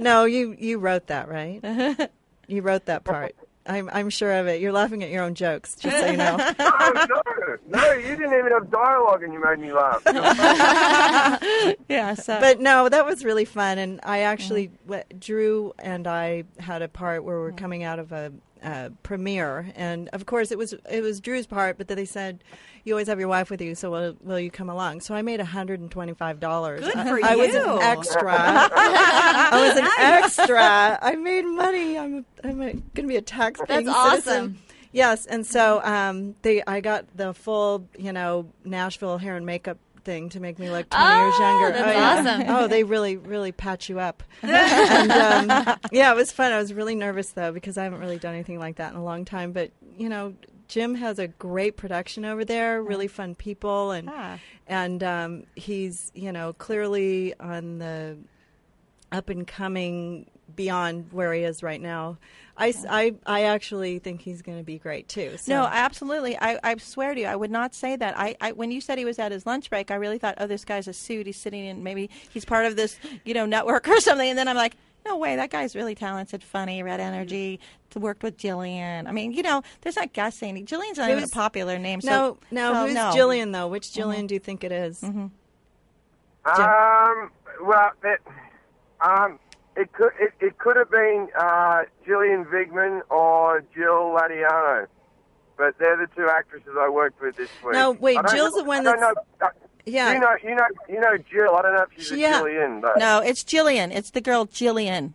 No, you you wrote that, right? You wrote that part. I'm I'm sure of it. You're laughing at your own jokes, just so you know. No, oh, no, no, you didn't even have dialogue, and you made me laugh. Yeah. So But no, that was really fun. And I actually, w- Drew and I had a part where we're coming out of a, uh premiere, and of course it was it was Drew's part. But then they said, "You always have your wife with you, so will, will you come along?" So I made hundred and twenty five dollars. Good I, for I was you. an extra. I was an extra. I made money. I'm I'm going to be a tax That's awesome. citizen. Yes, and so um, they I got the full, you know, Nashville hair and makeup thing to make me look 20 years Oh, younger. that's yeah. awesome. Oh, they really, really patch you up. and um, yeah, it was fun. I was really nervous though because I haven't really done anything like that in a long time. But you know, Jim has a great production over there. Really fun people, and Ah. and um, he's you know clearly on the up and coming beyond where he is right now. I I actually think he's going to be great too. So. No, absolutely. I, I swear to you, I would not say that. I, I when you said he was at his lunch break, I really thought, oh, this guy's a suit. He's sitting in maybe he's part of this, you know, network or something. And then I'm like, no way, that guy's really talented, funny, red energy. Worked with Jillian. I mean, you know, there's not guessing. Jillian's not even a Who's- popular name. no, so, no. so who's no. Jillian though? Which Jillian do you think it is? Um, well, it, um, it could it, it could have been uh, Gillian Vigman or Jill Latiano, but they're the two actresses I worked with this week. No, wait, Jill's know- the one that's- know, uh, Yeah. You know, you know, you know Jill. I don't know if she's Yeah. a Jillian, but No, it's Jillian. It's the girl Jillian.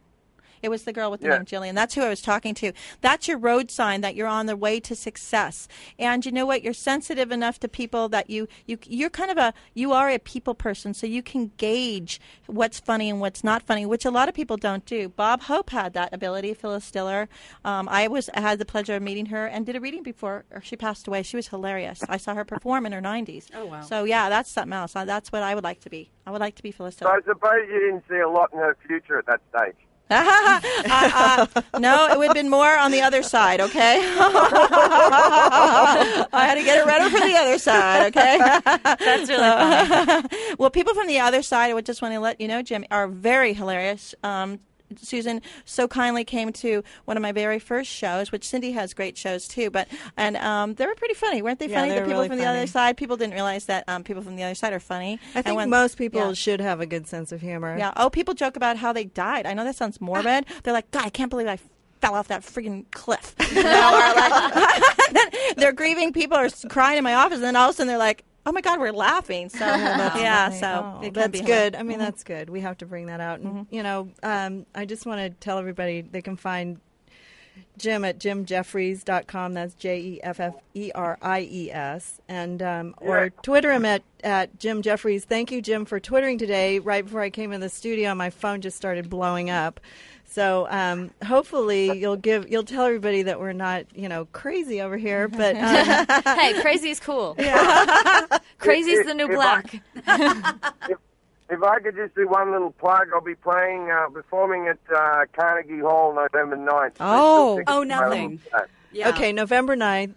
It was the girl with the Yeah. name Jillian. That's who I was talking to. That's your road sign that you're on the way to success. And you know what? You're sensitive enough to people that you you you're kind of a you are a people person, so you can gauge what's funny and what's not funny, which a lot of people don't do. Bob Hope had that ability. Phyllis Diller. Um, I was I had the pleasure of meeting her and did a reading before she passed away. She was hilarious. I saw her perform in her 90s. Oh, wow. So yeah, that's something else. Uh, That's what I would like to be. I would like to be Phyllis so Diller. I suppose you didn't see a lot in her future at that stage. Uh, uh, no, it would have been more on the other side, okay? I had to get it ready for the other side, okay? That's really funny. well, people from the other side, I would just want to let you know, Jim, are very hilarious. Um, Susan so kindly came to one of my very first shows, which Cindy has great shows too. But and um, they were pretty funny, weren't they? Yeah, funny. the people really from the other side. People didn't realize that um, people from the other side are funny. I think when- most people yeah. should have a good sense of humor. Yeah. Oh, people joke about how they died. I know that sounds morbid. They're like, God, I can't believe I fell off that freaking cliff. You know, or like, they're grieving. People are crying in my office, and then all of a sudden they're like, Oh my God, we're laughing. So yeah, Funny. so Oh, it can that's be Mm-hmm. good. I mean, that's good. We have to bring that out. And you know, um, I just want to tell everybody they can find Jim at jimjefferies.com. That's J E F F E R I E S. And um, or Twitter him at, at Jim Jefferies. Thank you, Jim, for twittering today. Right before I came in the studio, my phone just started blowing up. So um, hopefully you'll give you'll tell everybody that we're not you know crazy over here, but um, hey, is cool. Crazy's the new If I- black. if, if I could just do one little plug, I'll be playing, uh, performing at uh, Carnegie Hall November 9th. Oh. Oh, nothing. Yeah. Okay, November 9th,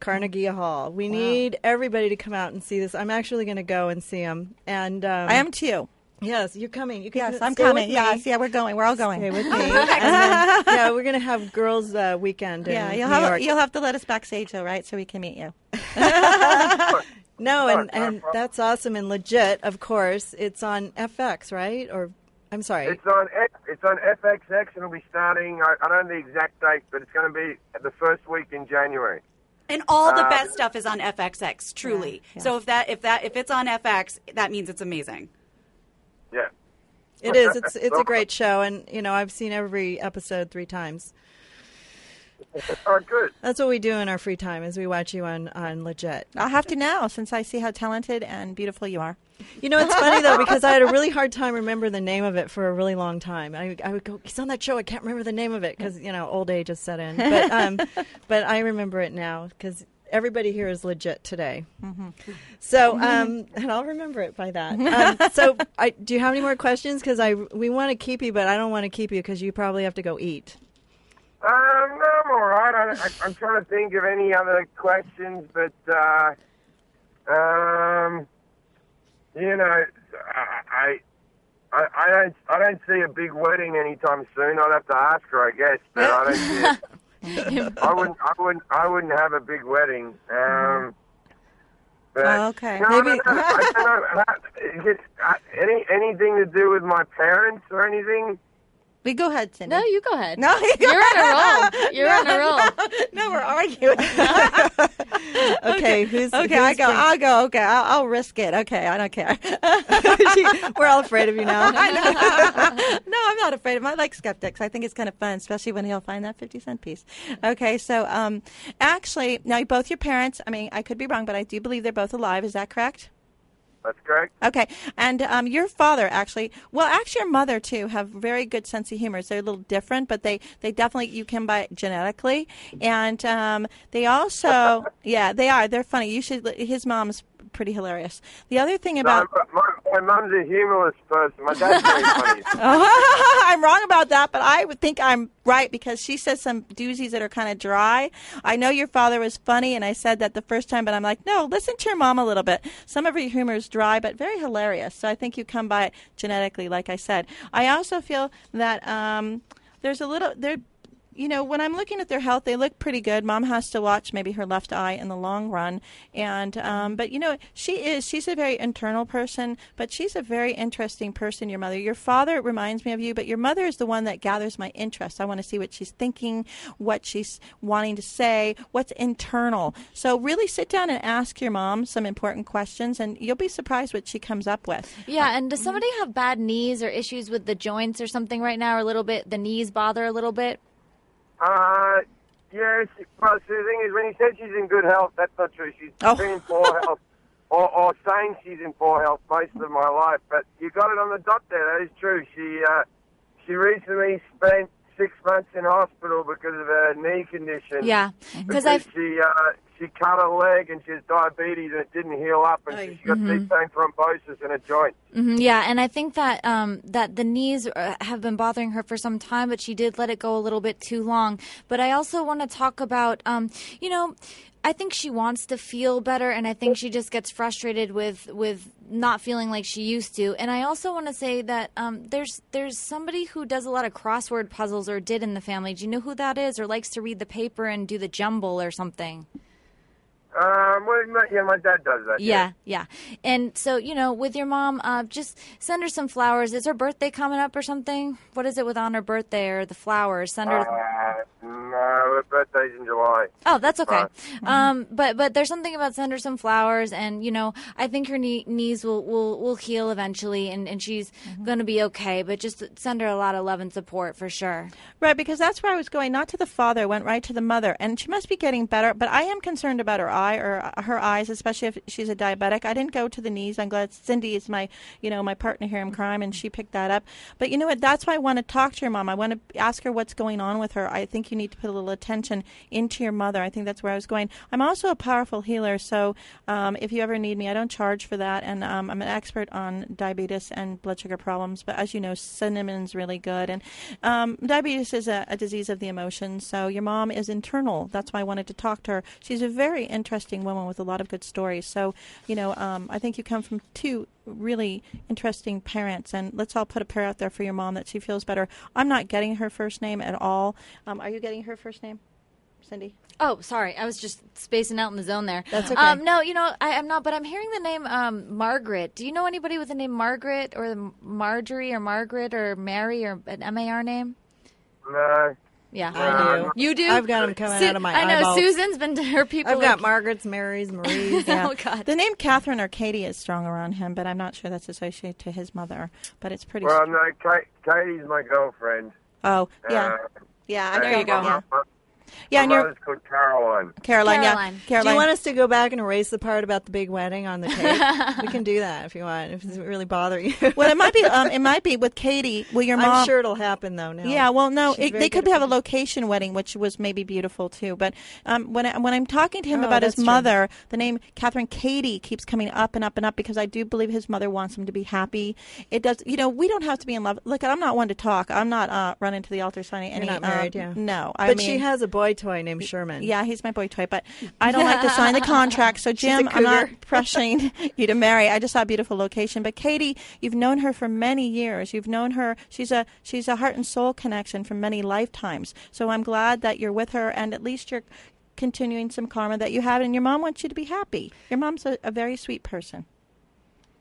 Carnegie Hall. We need everybody to come out and see this. I'm actually going to go and see him. And um, I am too. Yes, you're coming. You can Yes, I'm coming. Yes, yeah, we're going. We're all going. Stay with me. and then, yeah, we're going to have girls' uh, weekend in Yeah, you'll New have York. you'll have to let us backstage though, right? So we can meet you. no, and, and that's awesome and legit. Of course, it's on FX, right? Or I'm sorry. It's on F- it's on FXX and it'll be starting. I, I don't know the exact date, but it's going to be the first week in January. And all the Uh, best stuff is on FXX, truly. yeah. So if that if that if it's on FX, that means it's amazing. Yeah. It is. It's it's a great show, and you know I've seen every episode three times. Oh, good. That's what we do in our free time is we watch you on on legit. I'll have to now since I see how talented and beautiful you are. You know, it's funny though because I had a really hard time remembering the name of it for a really long time. I, I would go, "He's on that show. I can't remember the name of it because you know old age has set in." But um, but I remember it now because everybody here is legit today. So um, and I'll remember it by that. Um, so I, do you have any more questions? Because I we want to keep you, but I don't want to keep you because you probably have to go eat. Um, no, I'm all right. I, I, I'm trying to think of any other questions, but uh, um, you know, I, I, I don't, I don't see a big wedding anytime soon. I'd have to ask her, I guess, but I don't see it. I wouldn't, I wouldn't, I wouldn't have a big wedding. Um, but, Oh, okay. No, Maybe- don't know. I don't know. Uh, Is it, uh, any anything to do with my parents or anything? We go ahead, Cindy. No, you go ahead. No, you You're on a roll. You're on a roll. no, we're arguing. Okay, who's okay, who's I go. I'll go. Okay, I'll, I'll risk it. Okay, I don't care. We're all afraid of you now. I know. no, I'm not afraid of him. I like skeptics. I think it's kind of fun, especially when he'll find that 50 cent piece. Okay, so um, actually, now both your parents, I mean, I could be wrong, but I do believe they're both alive. Is that correct? That's correct. Okay, and um, your father actually, well, actually, your mother too have very good sense of humor. So They're a little different, but they they definitely you can buy it genetically, and um, they also, yeah, they are. They're funny. You should. His mom's pretty hilarious. The other thing No, about my, my mum's a humorless person. My dad's very funny. I'm wrong about that, but I would think I'm right because she says some doozies that are kind of dry. I know your father was funny, and I said that the first time, but I'm like, no, listen to your mom a little bit. Some of her humor is dry, but very hilarious. So I think you come by it genetically, like I said. I also feel that um, there's a little there. You know, when I'm looking at their health, they look pretty good. Mom has to watch maybe her left eye in the long run, and um, but you know, she is she's a very internal person, but she's a very interesting person. Your mother, your father reminds me of you, but your mother is the one that gathers my interest. I want to see what she's thinking, what she's wanting to say, what's internal. So really sit down and ask your mom some important questions, and you'll be surprised what she comes up with. Yeah, and does somebody have bad knees or issues with the joints or something right now, or a little bit? The knees bother a little bit. Uh, yeah, she, well, the thing is, when you said she's in good health, that's not true. She's Oh. been in poor health, or, or saying she's in poor health most of my life. But you got it on the dot there. That is true. She uh, she recently spent six months in hospital because of her knee condition. Yeah, because because I she uh, she cut her leg and she has diabetes and it didn't heal up and she got Mm-hmm. deep vein thrombosis in a joint. Mhm, yeah, and I think that um, that the knees uh, have been bothering her for some time, but she did let it go a little bit too long. But I also want to talk about, um, you know, I think she wants to feel better, and I think she just gets frustrated with with not feeling like she used to. And I also want to say that um, there's there's somebody who does a lot of crossword puzzles or did in the family. Do you know who that is, or likes to read the paper and do the jumble or something? Um, well, my, yeah, my dad does that. Yeah, yeah. And so, you know, with your mom, uh, just send her some flowers. Is her birthday coming up or something? What is it with on her birthday or the flowers? Send her. Uh, no, her birthday's in July. Oh, that's okay. Right. Um, but but there's something about send her some flowers, and you know, I think her knee, knees will, will will heal eventually, and and she's going to be okay. But just send her a lot of love and support for sure. Right, because that's where I was going. Not to the father, I went right to the mother, and she must be getting better. But I am concerned about her eye or uh, her eyes, especially if she's a diabetic. I didn't go to the knees. I'm glad Cindy is my, you know, my partner here in crime, and she picked that up. But you know what? That's why I want to talk to your mom. I want to ask her what's going on with her. I think you need to put a little attention into your mother. I think that's where I was going. I'm also a powerful healer, so um, if you ever need me, I don't charge for that, and um, I'm an expert on diabetes and blood sugar problems. But as you know, cinnamon's really good, and um, diabetes is a, a disease of the emotions. So your mom is internal. That's why I wanted to talk to her. She's a very interesting woman with a lot of good stories. So you know, um, I think you come from two really interesting parents, and let's all put a prayer out there for your mom that she feels better. I'm not getting her first name at all. Um, are you getting her first name, Cindy? Oh, sorry, I was just spacing out in the zone there. That's okay. Um, no, you know, I, I'm not, but I'm hearing the name um, Margaret. Do you know anybody with the name Margaret or Marjorie or Margaret or Mary or an M A R name? No. Yeah, I do. You do? I've got 'em coming Su- out of my I know. eyeballs. Susan's been to her people. I've got like- Margaret's, Marys, Marie's. Oh God. The name Catherine or Katie is strong around him, but I'm not sure that's associated to his mother. But it's pretty. Well, str- no, Kate, Katie's my girlfriend. oh, yeah, Uh, yeah. I and there you go. my- Yeah, my- yeah. my And you're mother's called Caroline. Caroline. Caroline. Yeah, Do Caroline. Do you want us to go back and erase the part about the big wedding on the tape? we can do that if you want. If it really bother you. well, it might be. Um, it might be with Katie. Will your mom? I'm sure it'll happen though. Now. Yeah, well, no, it, they could have a location wedding, which was maybe beautiful too. But um, when I, when I'm talking to him Oh, about his that's true. mother, the name Catherine Katie keeps coming up and up and up because I do believe his mother wants him to be happy. It does, you know, we don't have to be in love. Look, I'm not one to talk. I'm not uh, running to the altar signing You're any. not married, um, yeah. No, I but mean, she has a boy toy named Sherman. yeah, he's my boy toy, but I don't like to sign the contract. So, Jim, I'm not pressuring you to marry. I just saw a beautiful location. But Katie, you've known her for many years. You've known her. She's a she's a heart and soul connection from many lifetimes. So I'm glad that you're with her, and at least you're continuing some karma that you have. And your mom wants you to be happy. Your mom's a, a very sweet person.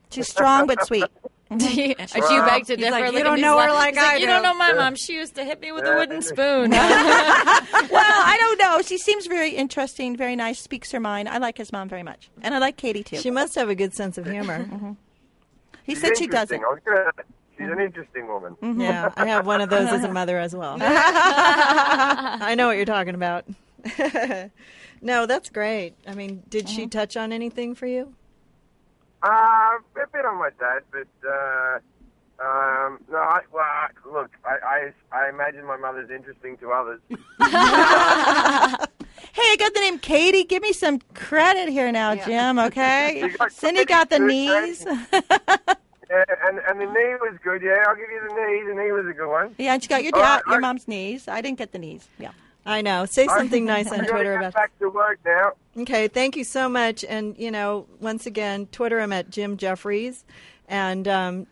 She's strong but sweet. Do you, do you beg to differ? like, "You don't know her laugh." like He's I You do." don't know my mom. She used to hit me with a wooden spoon. well, I don't know. She seems very interesting, very nice, speaks her mind. I like his mom very much, and I like Katie too. She must have a good sense of humor. Mm-hmm. Mm-hmm. he She's said she doesn't. interesting. I was gonna, she's an interesting woman. Mm-hmm. Yeah, I have one of those as a mother as well. I know what you're talking about. no, that's great. I mean, did she touch on anything for you? Uh, a bit on my dad, but uh, um, no. I, well, I, look, I, I I imagine my mother's interesting to others. Hey, I got the name Katie. Give me some credit here now, Jim. Okay, got Cindy got the knees. Yeah, and and the knee was good. Yeah, I'll give you the knee. The knee was a good one. yeah, and she got your dad, right, your I- mom's knees. I didn't get the knees. Yeah. I know. Say something nice on Twitter about. back to work now. Okay, thank you so much. And you know, once again, Twitter him at Jim Jefferies, and um,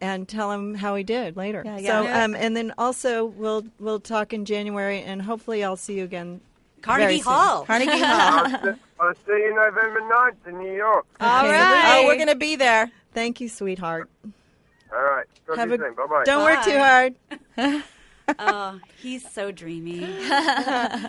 and tell him how he did later. Yeah, So, yeah. um, and then also we'll we'll talk in January, and hopefully I'll see you again. Carnegie very soon. Hall. Carnegie Hall. I'll, see- I'll see you November 9th in New York. All Okay. right. Oh, we're gonna be there. Thank you, sweetheart. All right. Talk Have to a you soon. Bye bye. don't work too hard. Oh, he's so dreamy.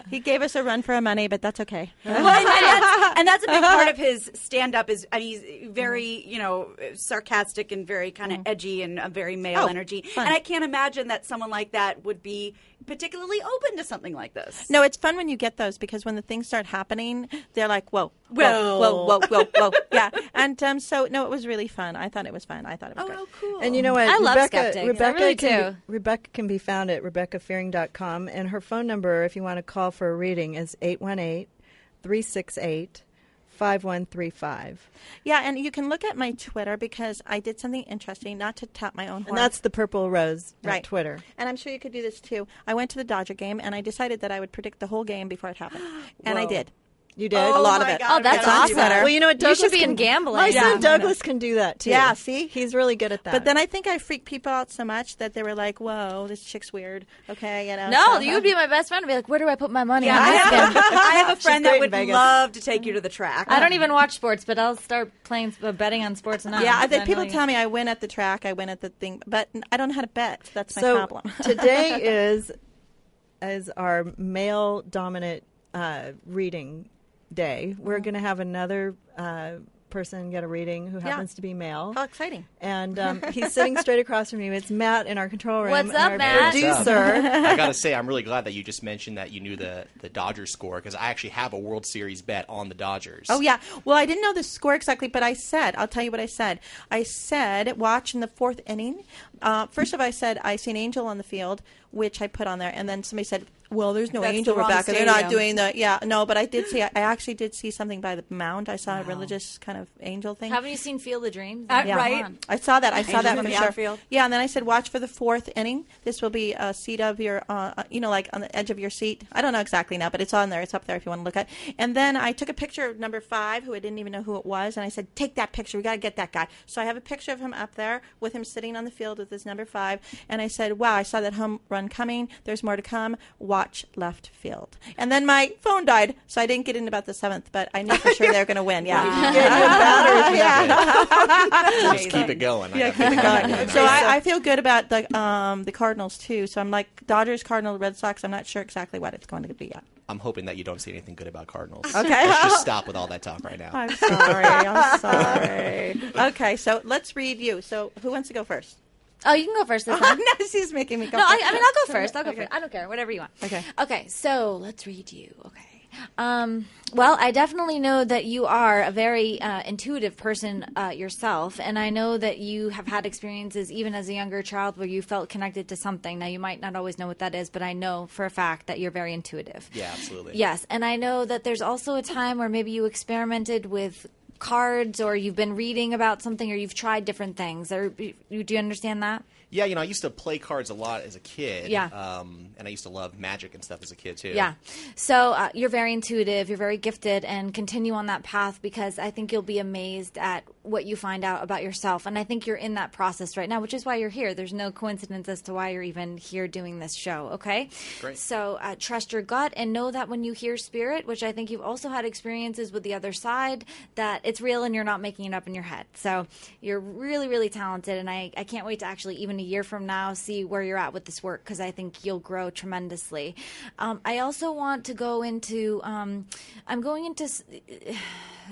He gave us a run for our money, but that's okay. Well, and, that's, and that's a big part of his stand up is I mean, he's very, you know, sarcastic and very kind of mm. edgy and a very male Oh, energy. fun. And I can't imagine that someone like that would be particularly open to something like this. No, it's fun when you get those because when the things start happening, they're like, whoa, whoa, well, well, well, whoa, whoa. yeah. And um, so, no, it was really fun. I thought it was fun. I thought it was Oh, great. how cool. And you know what? I love Rebecca. I Rebecca really can do. Be, Rebecca can be found at rebeccafearing.com, and her phone number, if you want to call for a reading, is 818 368 5135. Yeah, and you can look at my Twitter because I did something interesting, not to tap my own horn. And that's the Purple Rose at Right. Twitter. And I'm sure you could do this too. I went to the Dodger game and I decided that I would predict the whole game before it happened. and I did. You did? a lot of it. God, Oh, that's awesome. do that. Well, you know what? You Douglas should be can, in gambling. My Yeah. son Douglas can do that too. Yeah, see? he's really good at that. But then I think I freaked people out so much that they were like, "Whoa, this chick's weird." Okay, you know. No, so- you would be my best friend. I'd be like, where do I put my money Yeah, on I have, game? I have a friend great that would love to take you to the track. I don't even watch sports, but I'll start playing uh, betting on sports now. Yeah, I I think know people tell me I win at the track, I win at the thing, but I don't know how to bet. That's my so problem. today is is our male dominant uh, reading day. Mm-hmm. We're going to have another uh, person get a reading who Yeah. happens to be male. How exciting! And um, he's sitting straight across from you. It's Matt in our control room. What's up, our Matt? What's up? Producer. I gotta say, I'm really glad that you just mentioned that you knew the the Dodgers score because I actually have a World Series bet on the Dodgers. Oh yeah. Well, I didn't know the score exactly, but I said I'll tell you what I said. I said watch in the fourth inning. Uh, first of all, I said I see an angel on the field, which I put on there, and then somebody said, "Well, there's no That's angel, the wrong Rebecca. They're not doing the yeah no." But I did see. I actually did see something by the mound. I saw a religious kind of angel thing. Haven't you seen Field of Dreams? Uh, Yeah. right? I saw that. I saw Angels that in for the sure. outfield. Yeah, and then I said, watch for the fourth inning. This will be a seat of your, uh, uh, you know, like on the edge of your seat. I don't know exactly now, but it's on there. It's up there if you want to look at. And then I took a picture of number five, who I didn't even know who it was, and I said, take that picture. We got to get that guy. So I have a picture of him up there with him sitting on the field with his number five, and I said, wow, I saw that home run coming. There's more to come. Watch left field. And then my phone died, so I didn't get in about the seventh, but I knew for sure they were going to win. Yeah. just keep it going. Yeah, keep it going. So I, I feel good about the um, the Cardinals too. So I'm like Dodgers, Cardinals, Red Sox. I'm not sure exactly what it's going to be yet. I'm hoping that you don't see anything good about Cardinals. Okay. Let's just stop with all that talk right now. I'm sorry. I'm sorry. Okay, so let's read you. So who wants to go first? Oh, you can go first this time. no, she's making me go. No, I, first. I mean I'll go first. I'll go Okay. first. I don't care. Whatever you want. Okay. Okay. So let's read you. Okay. Um, well, I definitely know that you are a very uh, intuitive person uh, yourself, and I know that you have had experiences even as a younger child where you felt connected to something. Now, you might not always know what that is, but I know for a fact that you're very intuitive. Yeah, absolutely. Yes, and I know that there's also a time where maybe you experimented with cards, or you've been reading about something, or you've tried different things. Or do you understand that? Yeah, you know, I used to play cards a lot as a kid. Yeah. Um, and I used to love magic and stuff as a kid too. Yeah. So uh, you're very intuitive, you're very gifted, and continue on that path because I think you'll be amazed at what you find out about yourself. And I think you're in that process right now, which is why you're here. There's no coincidence as to why you're even here doing this show, okay? Great. So uh, trust your gut and know that when you hear spirit, which I think you've also had experiences with the other side, that it's real and you're not making it up in your head. So you're really, really talented. And I, I can't wait to actually, even a year from now, see where you're at with this work because I think you'll grow tremendously. Um, I also want to go into, um, I'm going into.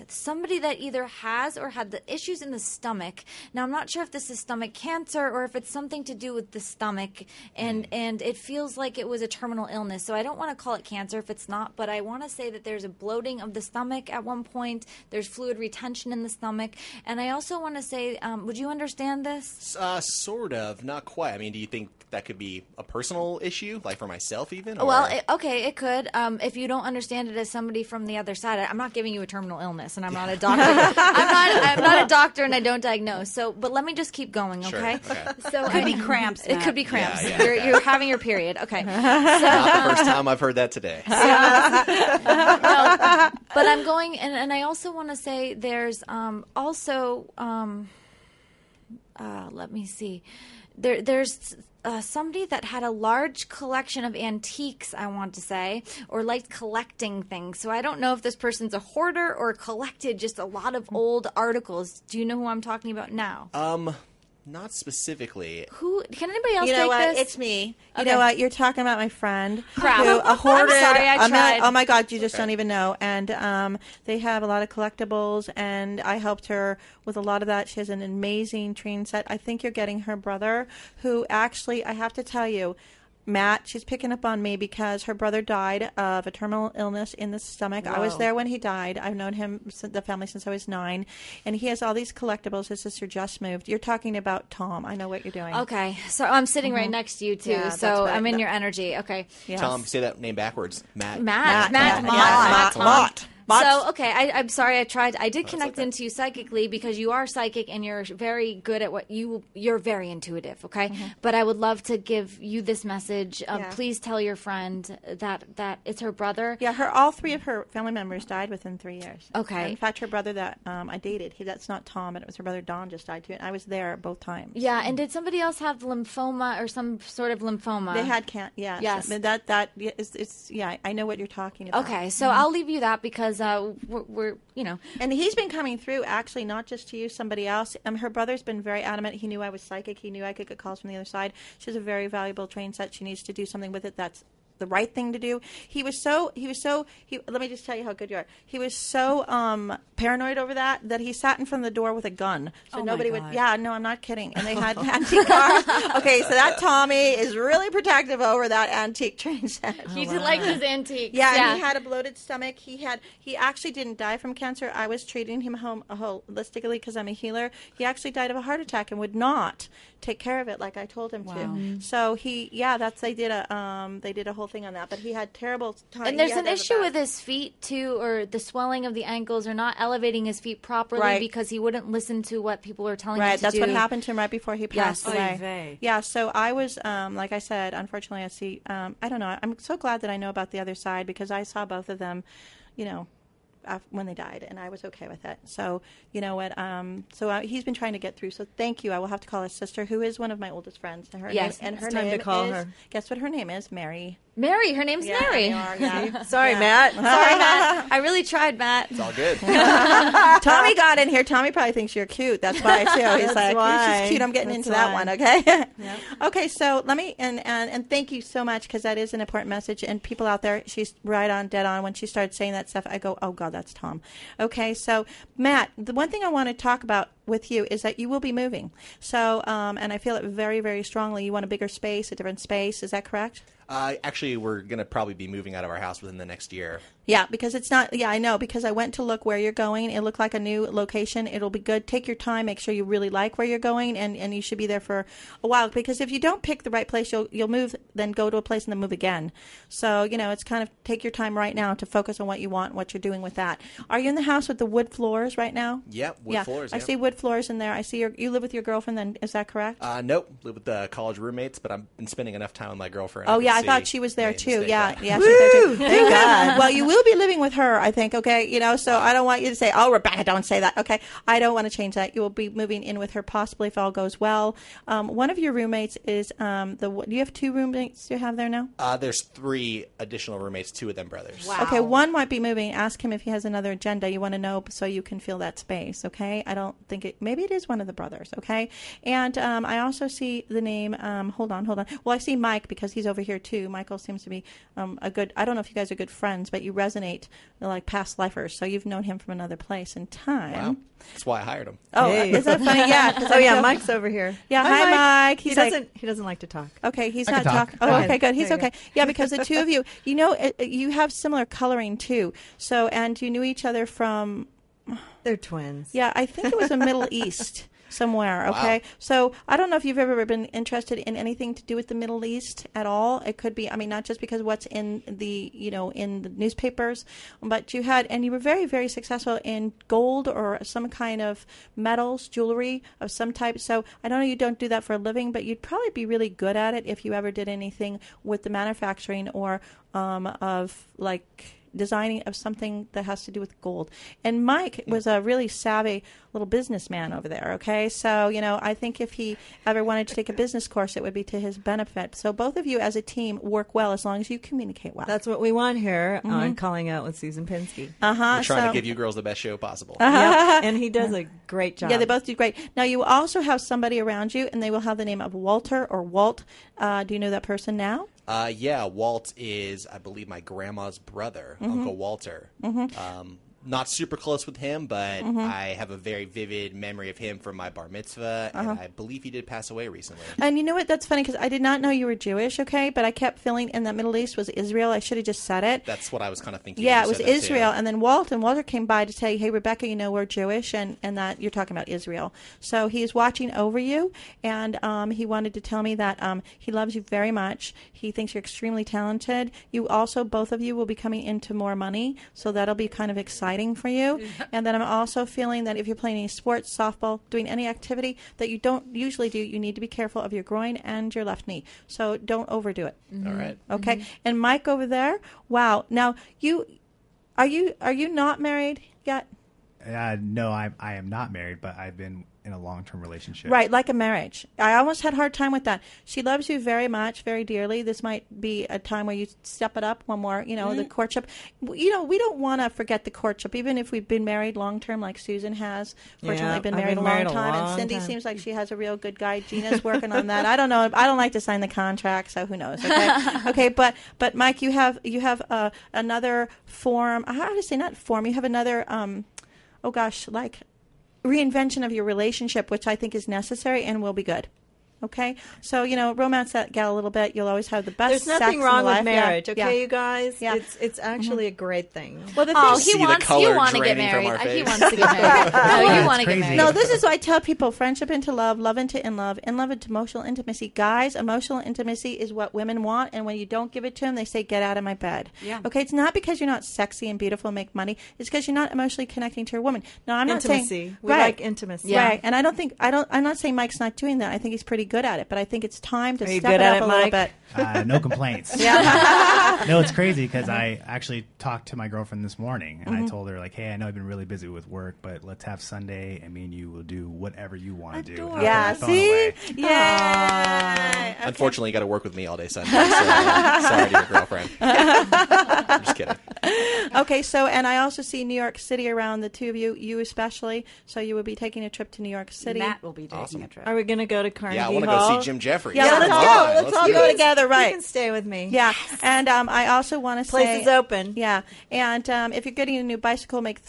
Somebody that either has or had the issues in the stomach. Now I'm not sure if this is stomach cancer or if it's something to do with the stomach and and it feels like it was a terminal illness. So I don't want to call it cancer if it's not, but I want to say that there's a bloating of the stomach at one point. There's fluid retention in the stomach, and I also want to say, um, would you understand this? Uh, sort of, not quite. I mean, do you think that could be a personal issue, like for myself even? Well, it, okay, it could. Um, if you don't understand it as somebody from the other side, I'm not giving you a terminal illness, and I'm not a doctor. I'm not. I'm not a doctor, and I don't diagnose. So, but let me just keep going, Sure, okay? okay. So Could I- be cramps, It Matt. could be cramps. Yeah, yeah, you're, okay. you're having your period. Okay. not the first time I've heard that today. No, but I'm going, and, and I also want to say there's um, also, um, uh, let me see, there there's uh, somebody that had a large collection of antiques. I want to say, or liked collecting things. So I don't know if this person's a hoarder or collected just a lot of old articles. Do you know who I'm talking about now? Um, not specifically. who can anybody else You know take what? this? It's me. You Okay. know what? You're talking about my friend. Crap. Who, a hoarder. I'm sorry, I I'm not- oh my God, you just don't even know. And um, they have a lot of collectibles, and I helped her with a lot of that. She has an amazing train set. I think you're getting her brother, who actually, I have to tell you, Matt, she's picking up on me because her brother died of a terminal illness in the stomach. I was there when he died. I've known him, since the family, since I was nine. And he has all these collectibles. His sister just moved. You're talking about Tom. I know what you're doing. Okay, so I'm sitting right next to you too. Mm-hmm. Yeah, so right. I'm in No. your energy. Okay. Yes. Tom, say that name backwards. Matt. Matt, Matt, Matt, yeah, Mott, yeah, Mott, Mott, Mott. Mott. So okay, I, I'm sorry. I tried. I did connect into you psychically because you are psychic and you're very good at what you. You're very intuitive. Okay, but I would love to give you this message. Um, Mm-hmm. Yeah. Please tell your friend that that it's her brother. Yeah, her all three of her family members died within three years. Okay. In fact, her brother that um, I dated, he that's not Tom, and it was her brother Don just died too. And I was there both times. Yeah, and did somebody else have lymphoma or some sort of lymphoma? They had can't. Yeah. Yes. So that that yeah, it's, it's yeah. I know what you're talking about. Okay, so I'll leave you that because uh, we're, we're you know And he's been coming through actually, not just to you, somebody else. Um, her brother's been very adamant. He knew I was psychic. He knew I could get calls from the other side. She has a very valuable train set. She needs to do something with it that's the right thing to do. He was so he was so he. Let me just tell you how good you are. He was so um, paranoid over that that he sat in front of the door with a gun, so Oh nobody would. Yeah, no, I'm not kidding. And they had antique cars. Okay, so that Tommy is really protective over that antique train set. He did like his antiques. Yeah, and he had a bloated stomach. He had he actually didn't die from cancer. I was treating him home holistically because I'm a healer. He actually died of a heart attack and would not take care of it like I told him to. So he yeah, that's they did a um they did a whole thing on that. But he had terrible time. And there's an to have a issue with his feet too, or the swelling of the ankles, or not elevating his feet properly Right. because he wouldn't listen to what people were telling him Right, that's do. what happened to him right before he passed Oy away. vey. Yeah, so I was, um, like I said, unfortunately, I see. Um, I don't know. I'm so glad that I know about the other side because I saw both of them, you know, when they died, and I was okay with it. So you know what? Um, so uh, he's been trying to get through. So thank you. I will have to call his sister, who is one of my oldest friends. And her Yes, name, and her it's time to name call is. her. Guess what her name is? Mary. Mary, her name's Yeah, Mary. are, yeah. Sorry, Matt. Sorry, Matt. I really tried, Matt. It's all good. Tommy got in here. Tommy probably thinks you're cute. That's why too. He's That's like, why. she's cute. I'm getting That's into that one. Okay. Okay. So let me and and and thank you so much because that is an important message. And people out there, she's right on, dead on. When she started saying that stuff, I go, oh god, that's Tom. Okay. So Matt, the one thing I want to talk about with you is that you will be moving. So um, and I feel it very very strongly. You want a bigger space, a different space. Is that correct? Uh, actually, we're gonna probably be moving out of our house within the next year. Yeah, because it's not. Yeah, I know because I went to look where you're going. It looked like a new location. It'll be good. Take your time. Make sure you really like where you're going, and, and you should be there for a while. Because if you don't pick the right place, you'll you'll move, then go to a place and then move again. So you know, it's kind of take your time right now to focus on what you want, and what you're doing with that. Are you in the house with the wood floors right now? Yep, wood yeah, floors. I yep. see wood floors in there. I see your you live with your girlfriend. Then is that correct? Uh, nope, live with the college roommates, but I've been spending enough time with my girlfriend. Oh could yeah, I thought she was there too. Yeah, there. yeah, she was there too. Thank God. well, you will be living with her, I think. Okay, you know, so I don't want you to say, "Oh, Rebecca, don't say that." Okay, I don't want to change that. You will be moving in with her, possibly if all goes well. Um, one of your roommates is um, the. Do you have two roommates you have there now? Uh, there's three additional roommates, two of them brothers. Wow. Okay, one might be moving. Ask him if he has another agenda. You want to know so you can feel that space. Okay, I don't think it. Maybe it is one of the brothers. Okay, and um, I also see the name. Um, hold on, hold on. Well, I see Mike because he's over here too. Michael seems to be um, a good. I don't know if you guys are good friends, but you resonate like past lifers. So you've known him from another place and time. Wow. That's why I hired him. Oh, Hey. is that funny? Yeah. Oh yeah, Mike's over here. Yeah, hi, Mike. He He's like- doesn't. he doesn't like to talk. Okay, he's I not can talk. talking. Oh, Go okay, good. He's There you okay. Yeah, because the two of you, you know, it, it- you have similar coloring too. So, and you knew each other from They're twins. Yeah, I think it was the Middle East somewhere. Okay, so I don't know if you've ever been interested in anything to do with the Middle East at all. It could be, I mean, not just because what's in the you know in the newspapers, but you had and you were very very successful in gold or some kind of metals, jewelry of some type. So I don't know you don't do that for a living, but you'd probably be really good at it if you ever did anything with the manufacturing or um, of like designing of something that has to do with gold. And Mike was a really savvy little businessman over there, okay? So, you know, I think if he ever wanted to take a business course, it would be to his benefit. So both of you as a team work well as long as you communicate well. That's what we want here on Calling Out with Susan Pinsky. uh-huh. We're trying so- to give you girls the best show possible. Yep, and he does a great job. Yeah, they both do great. Now you also have somebody around you, and they will have the name of Walter or Walt. Uh, do you know that person now? Uh, yeah, Walt is, I believe, my grandma's brother, Mm-hmm. Uncle Walter. Um, not super close with him, but Mm-hmm. I have a very vivid memory of him from my bar mitzvah, Uh-huh. and I believe he did pass away recently. And you know what? That's funny because I did not know you were Jewish. Okay, but I kept feeling in the Middle East was Israel. I should have just said it. That's what I was kind of thinking. Yeah, it was that, too. Israel, and then Walt and Walter came by to say, "Hey, Rebecca, you know we're Jewish, and and that you're talking about Israel." So he's watching over you, and um, he wanted to tell me that um, he loves you very much. He thinks you're extremely talented. You also, both of you, will be coming into more money, so that'll be kind of exciting for you. and then I'm also feeling that if you're playing any sports, softball, doing any activity that you don't usually do, you need to be careful of your groin and your left knee. So don't overdo it. All right. Okay. And Mike over there, wow. Now you are you are you not married yet? Uh, no, I I am not married, but I've been in a long term relationship. Right, like a marriage. I almost had a hard time with that. She loves you very much, very dearly. This might be a time where you step it up one more, you know, the Mm-hmm. courtship. You know, we don't want to forget the courtship, even if we've been married long term, like Susan has. Fortunately, Yeah, been married been a long married a time. and Cindy time. seems like she has a real good guy. Gina's working on that. I don't know. I don't like to sign the contract, so who knows? Okay, okay but but Mike, you have you have uh, another form. How to say not form? You have another. Um, oh gosh, like reinvention of your relationship, which I think is necessary and will be good. Okay, so you know, romance that gal a little bit. You'll always have the best. There's sex nothing in wrong with life. Yeah, marriage, okay, yeah. you guys? Yeah. It's it's actually mm-hmm. a great thing. Well, the Oh, thing- he See the wants color you want to get married. He wants to get married. No, you want to get married. No, this is what I tell people: friendship into love, love into in love, in love into emotional intimacy. Guys, emotional intimacy is what women want, and when you don't give it to them, they say, "Get out of my bed." Yeah. Okay, it's not because you're not sexy and beautiful, and make money. It's because you're not emotionally connecting to your woman. No, I'm not Intimacy. saying We right. like intimacy. Yeah. Right, and I don't think I don't. I'm not saying Mike's not doing that. I think he's pretty good at it, but I think it's time to Are you step good it at up it, a little bit. Uh, no complaints. no, it's crazy because I actually talked to my girlfriend this morning and Mm-hmm. I told her like, "Hey, I know I've been really busy with work, but let's have Sunday and me and you will do whatever you want to do." and Yeah, see, yeah. Unfortunately, you got to work with me all day Sunday. So, uh, sorry to your girlfriend. I'm just kidding. Okay, so and I also see New York City around the two of you, you especially. So you will be taking a trip to New York City. Matt will be taking Awesome. a trip. Are we going to go to Carnegie Yeah, I want to go see Jim Jefferies. Yeah, Come let's on, go. Let's all go it. together, You right? can stay with me. Yeah, and um, I also want to Place say is open. Yeah, and um, if you're getting a new bicycle, make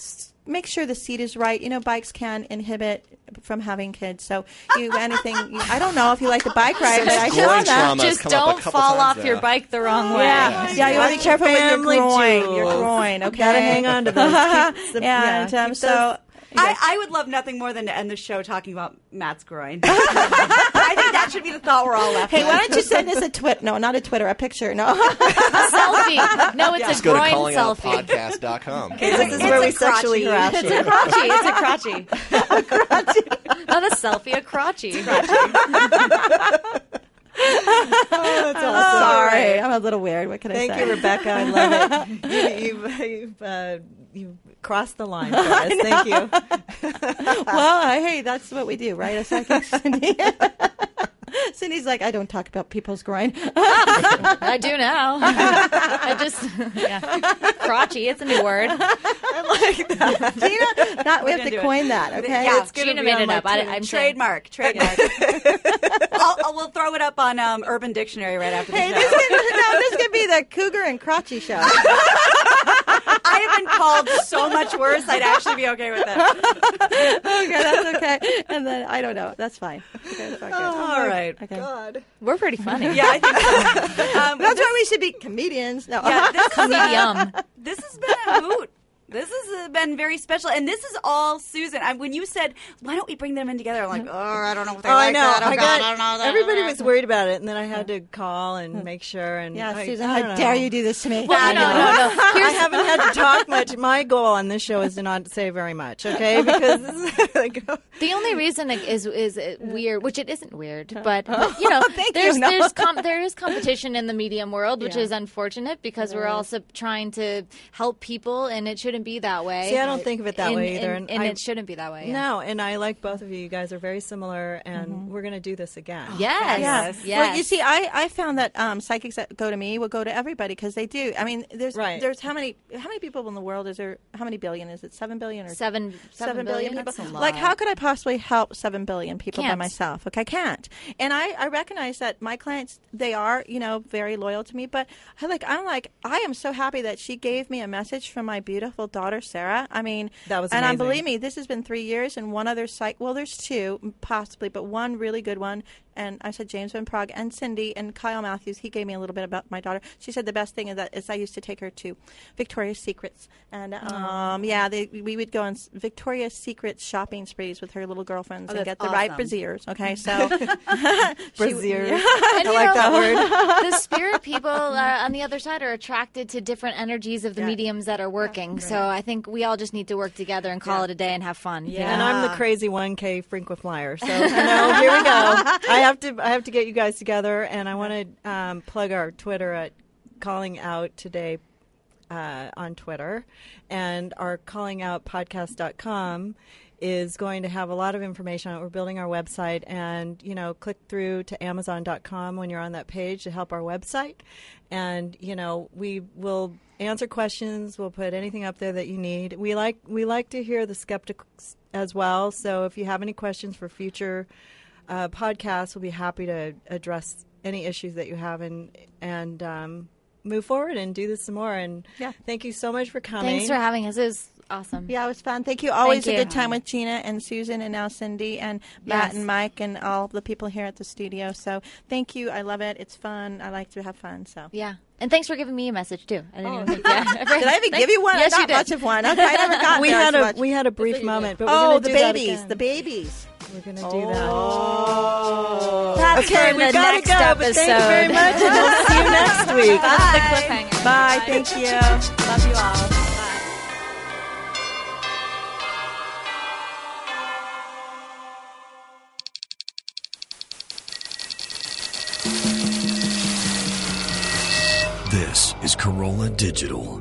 make sure the seat is right. You know, bikes can inhibit from having kids. So you anything. You, I don't know if you like the bike ride, but I Groin know that. Just come up a don't fall times off your bike the wrong way. Yeah, yeah, you want to be careful with your Family groin. Your groin, okay? Gotta hang on to those. Keep the- yeah, and um, keep so. Those- I, I would love nothing more than to end the show talking about Matt's groin. I think that should be the thought we're all left Hey, with. why don't you send us a twit? No, not a Twitter, a picture. No. A selfie. No, it's Just a go to groin selfie. callingoutpodcast.com. This is where we sexually crotchy. harass It's you. a crotchy. It's a crotchy. a crotchy. Not a selfie, a crotchy. Sorry, I'm a little weird. What can Thank I say? Thank you, Rebecca. I love it. You, you've you've, uh, you've crossed the line for us. Thank you. well, uh, hey, that's what we do, right? A second, Cindy. Cindy's like, I don't talk about people's groin. I do now. I just, yeah. Crotchy, it's a new word. I Gina, that, we have gonna to do it. coin that, okay? Yeah, It's Gina made it up. I, tweet. I'm saying- Trademark. Trademark. I'll, I'll, we'll throw it up on um, Urban Dictionary right after the Hey, show. this is, no, this could be the Cougar and Crotchy show. I have been called so much worse. I'd actually be okay with that. okay, that's okay. And then I don't know. That's fine. Okay, that's not good. All right. Okay. God. We're pretty funny. Yeah, I think so. Um, That's why we should be comedians. No. yeah, this, is, Comedium. this has been a hoot. This has uh, been very special, and this is all Susan. I, when you said, "Why don't we bring them in together?" I'm like, "Oh, I don't know if they Oh, I know. that. Oh, I God, got. I don't know that. Everybody was worried about it, and then I had to call and make sure. And yeah, I, Susan, I how don't dare you do this to me? Well, no, no, no. I haven't had to talk much. My goal on this show is to not say very much, okay? Because like, The only reason it is is it weird, which it isn't weird, but, but, you know, Thank there's you. No. there's com- there is competition in the medium world, which Yeah. is unfortunate because we're also trying to help people, and it shouldn't be that way. See, I don't think of it that And- way either, and, and and I- it shouldn't be that way. yeah. no, and I like both of you. You guys are very similar, and we're going to do this again. Yes. Yeah. Yes. Well, you see, I, I found that um, psychics that go to me will go to everybody because they do. I mean, there's Right. there's how many how many people in the world is there? How many billion is it? Seven billion or Seven, seven billion, people. That's a lot. Like, how could I possibly help seven billion people by Can't. myself? Okay, I can't. And I, I recognize that my clients, they are, you know, very loyal to me. But I like, I'm like, I am so happy that she gave me a message from my beautiful daughter Sarah. I mean, That was and um, believe me, this has been three years, and one other site. Well, there's two possibly, but one really good one. And I said James Van Praagh and Cindy and Kyle Matthews. He gave me a little bit about my daughter. She said the best thing is that is I used to take her to Victoria's Secrets, and um, yeah, they, we would go on Victoria's Secret shopping sprees with her little girlfriends and get the right awesome. braziers. Okay, so Braziers. And, I you like know, that word. the spirit people uh, on the other side are attracted to different energies of the mediums that are working. So I think we all just need to work together and call it a day and have fun. you Yeah. And? I'm the crazy 1K frequent flyer. So you know, here we go. I have to I have to get you guys together, and I want to um, plug our Twitter at calling out today uh, on Twitter, and our calling out podcast.com is going to have a lot of information on it. We're building our website, and you know, click through to Amazon.com when you're on that page to help our website. And you know, we will answer questions. We'll put anything up there that you need. We like we like to hear the skeptics as well. So if you have any questions for future uh, podcasts, we'll be happy to address any issues that you have and and um, move forward and do this some more. And Yeah. thank you so much for coming. Thanks for having us. It was awesome. Yeah, it was fun. Thank you. Always Thank a good time with Gina and Susan and now Cindy and Matt Yes. and Mike and all the people here at the studio. So thank you. I love it. It's fun. I like to have fun. So. Yeah. And thanks for giving me a message too. I didn't Oh. even think. Yeah. Did I even give you one? Yes, I you did. much of one. Okay, I never got we had a much. we had a brief moment, but we're oh, gonna the do that babies, the babies. We're gonna do that. Oh. That's Okay, for we the gotta next go, episode. but thank you very much, and we'll see you next week. That's the cliffhanger. Bye. Thank you. Love you all. This is Carolla Digital.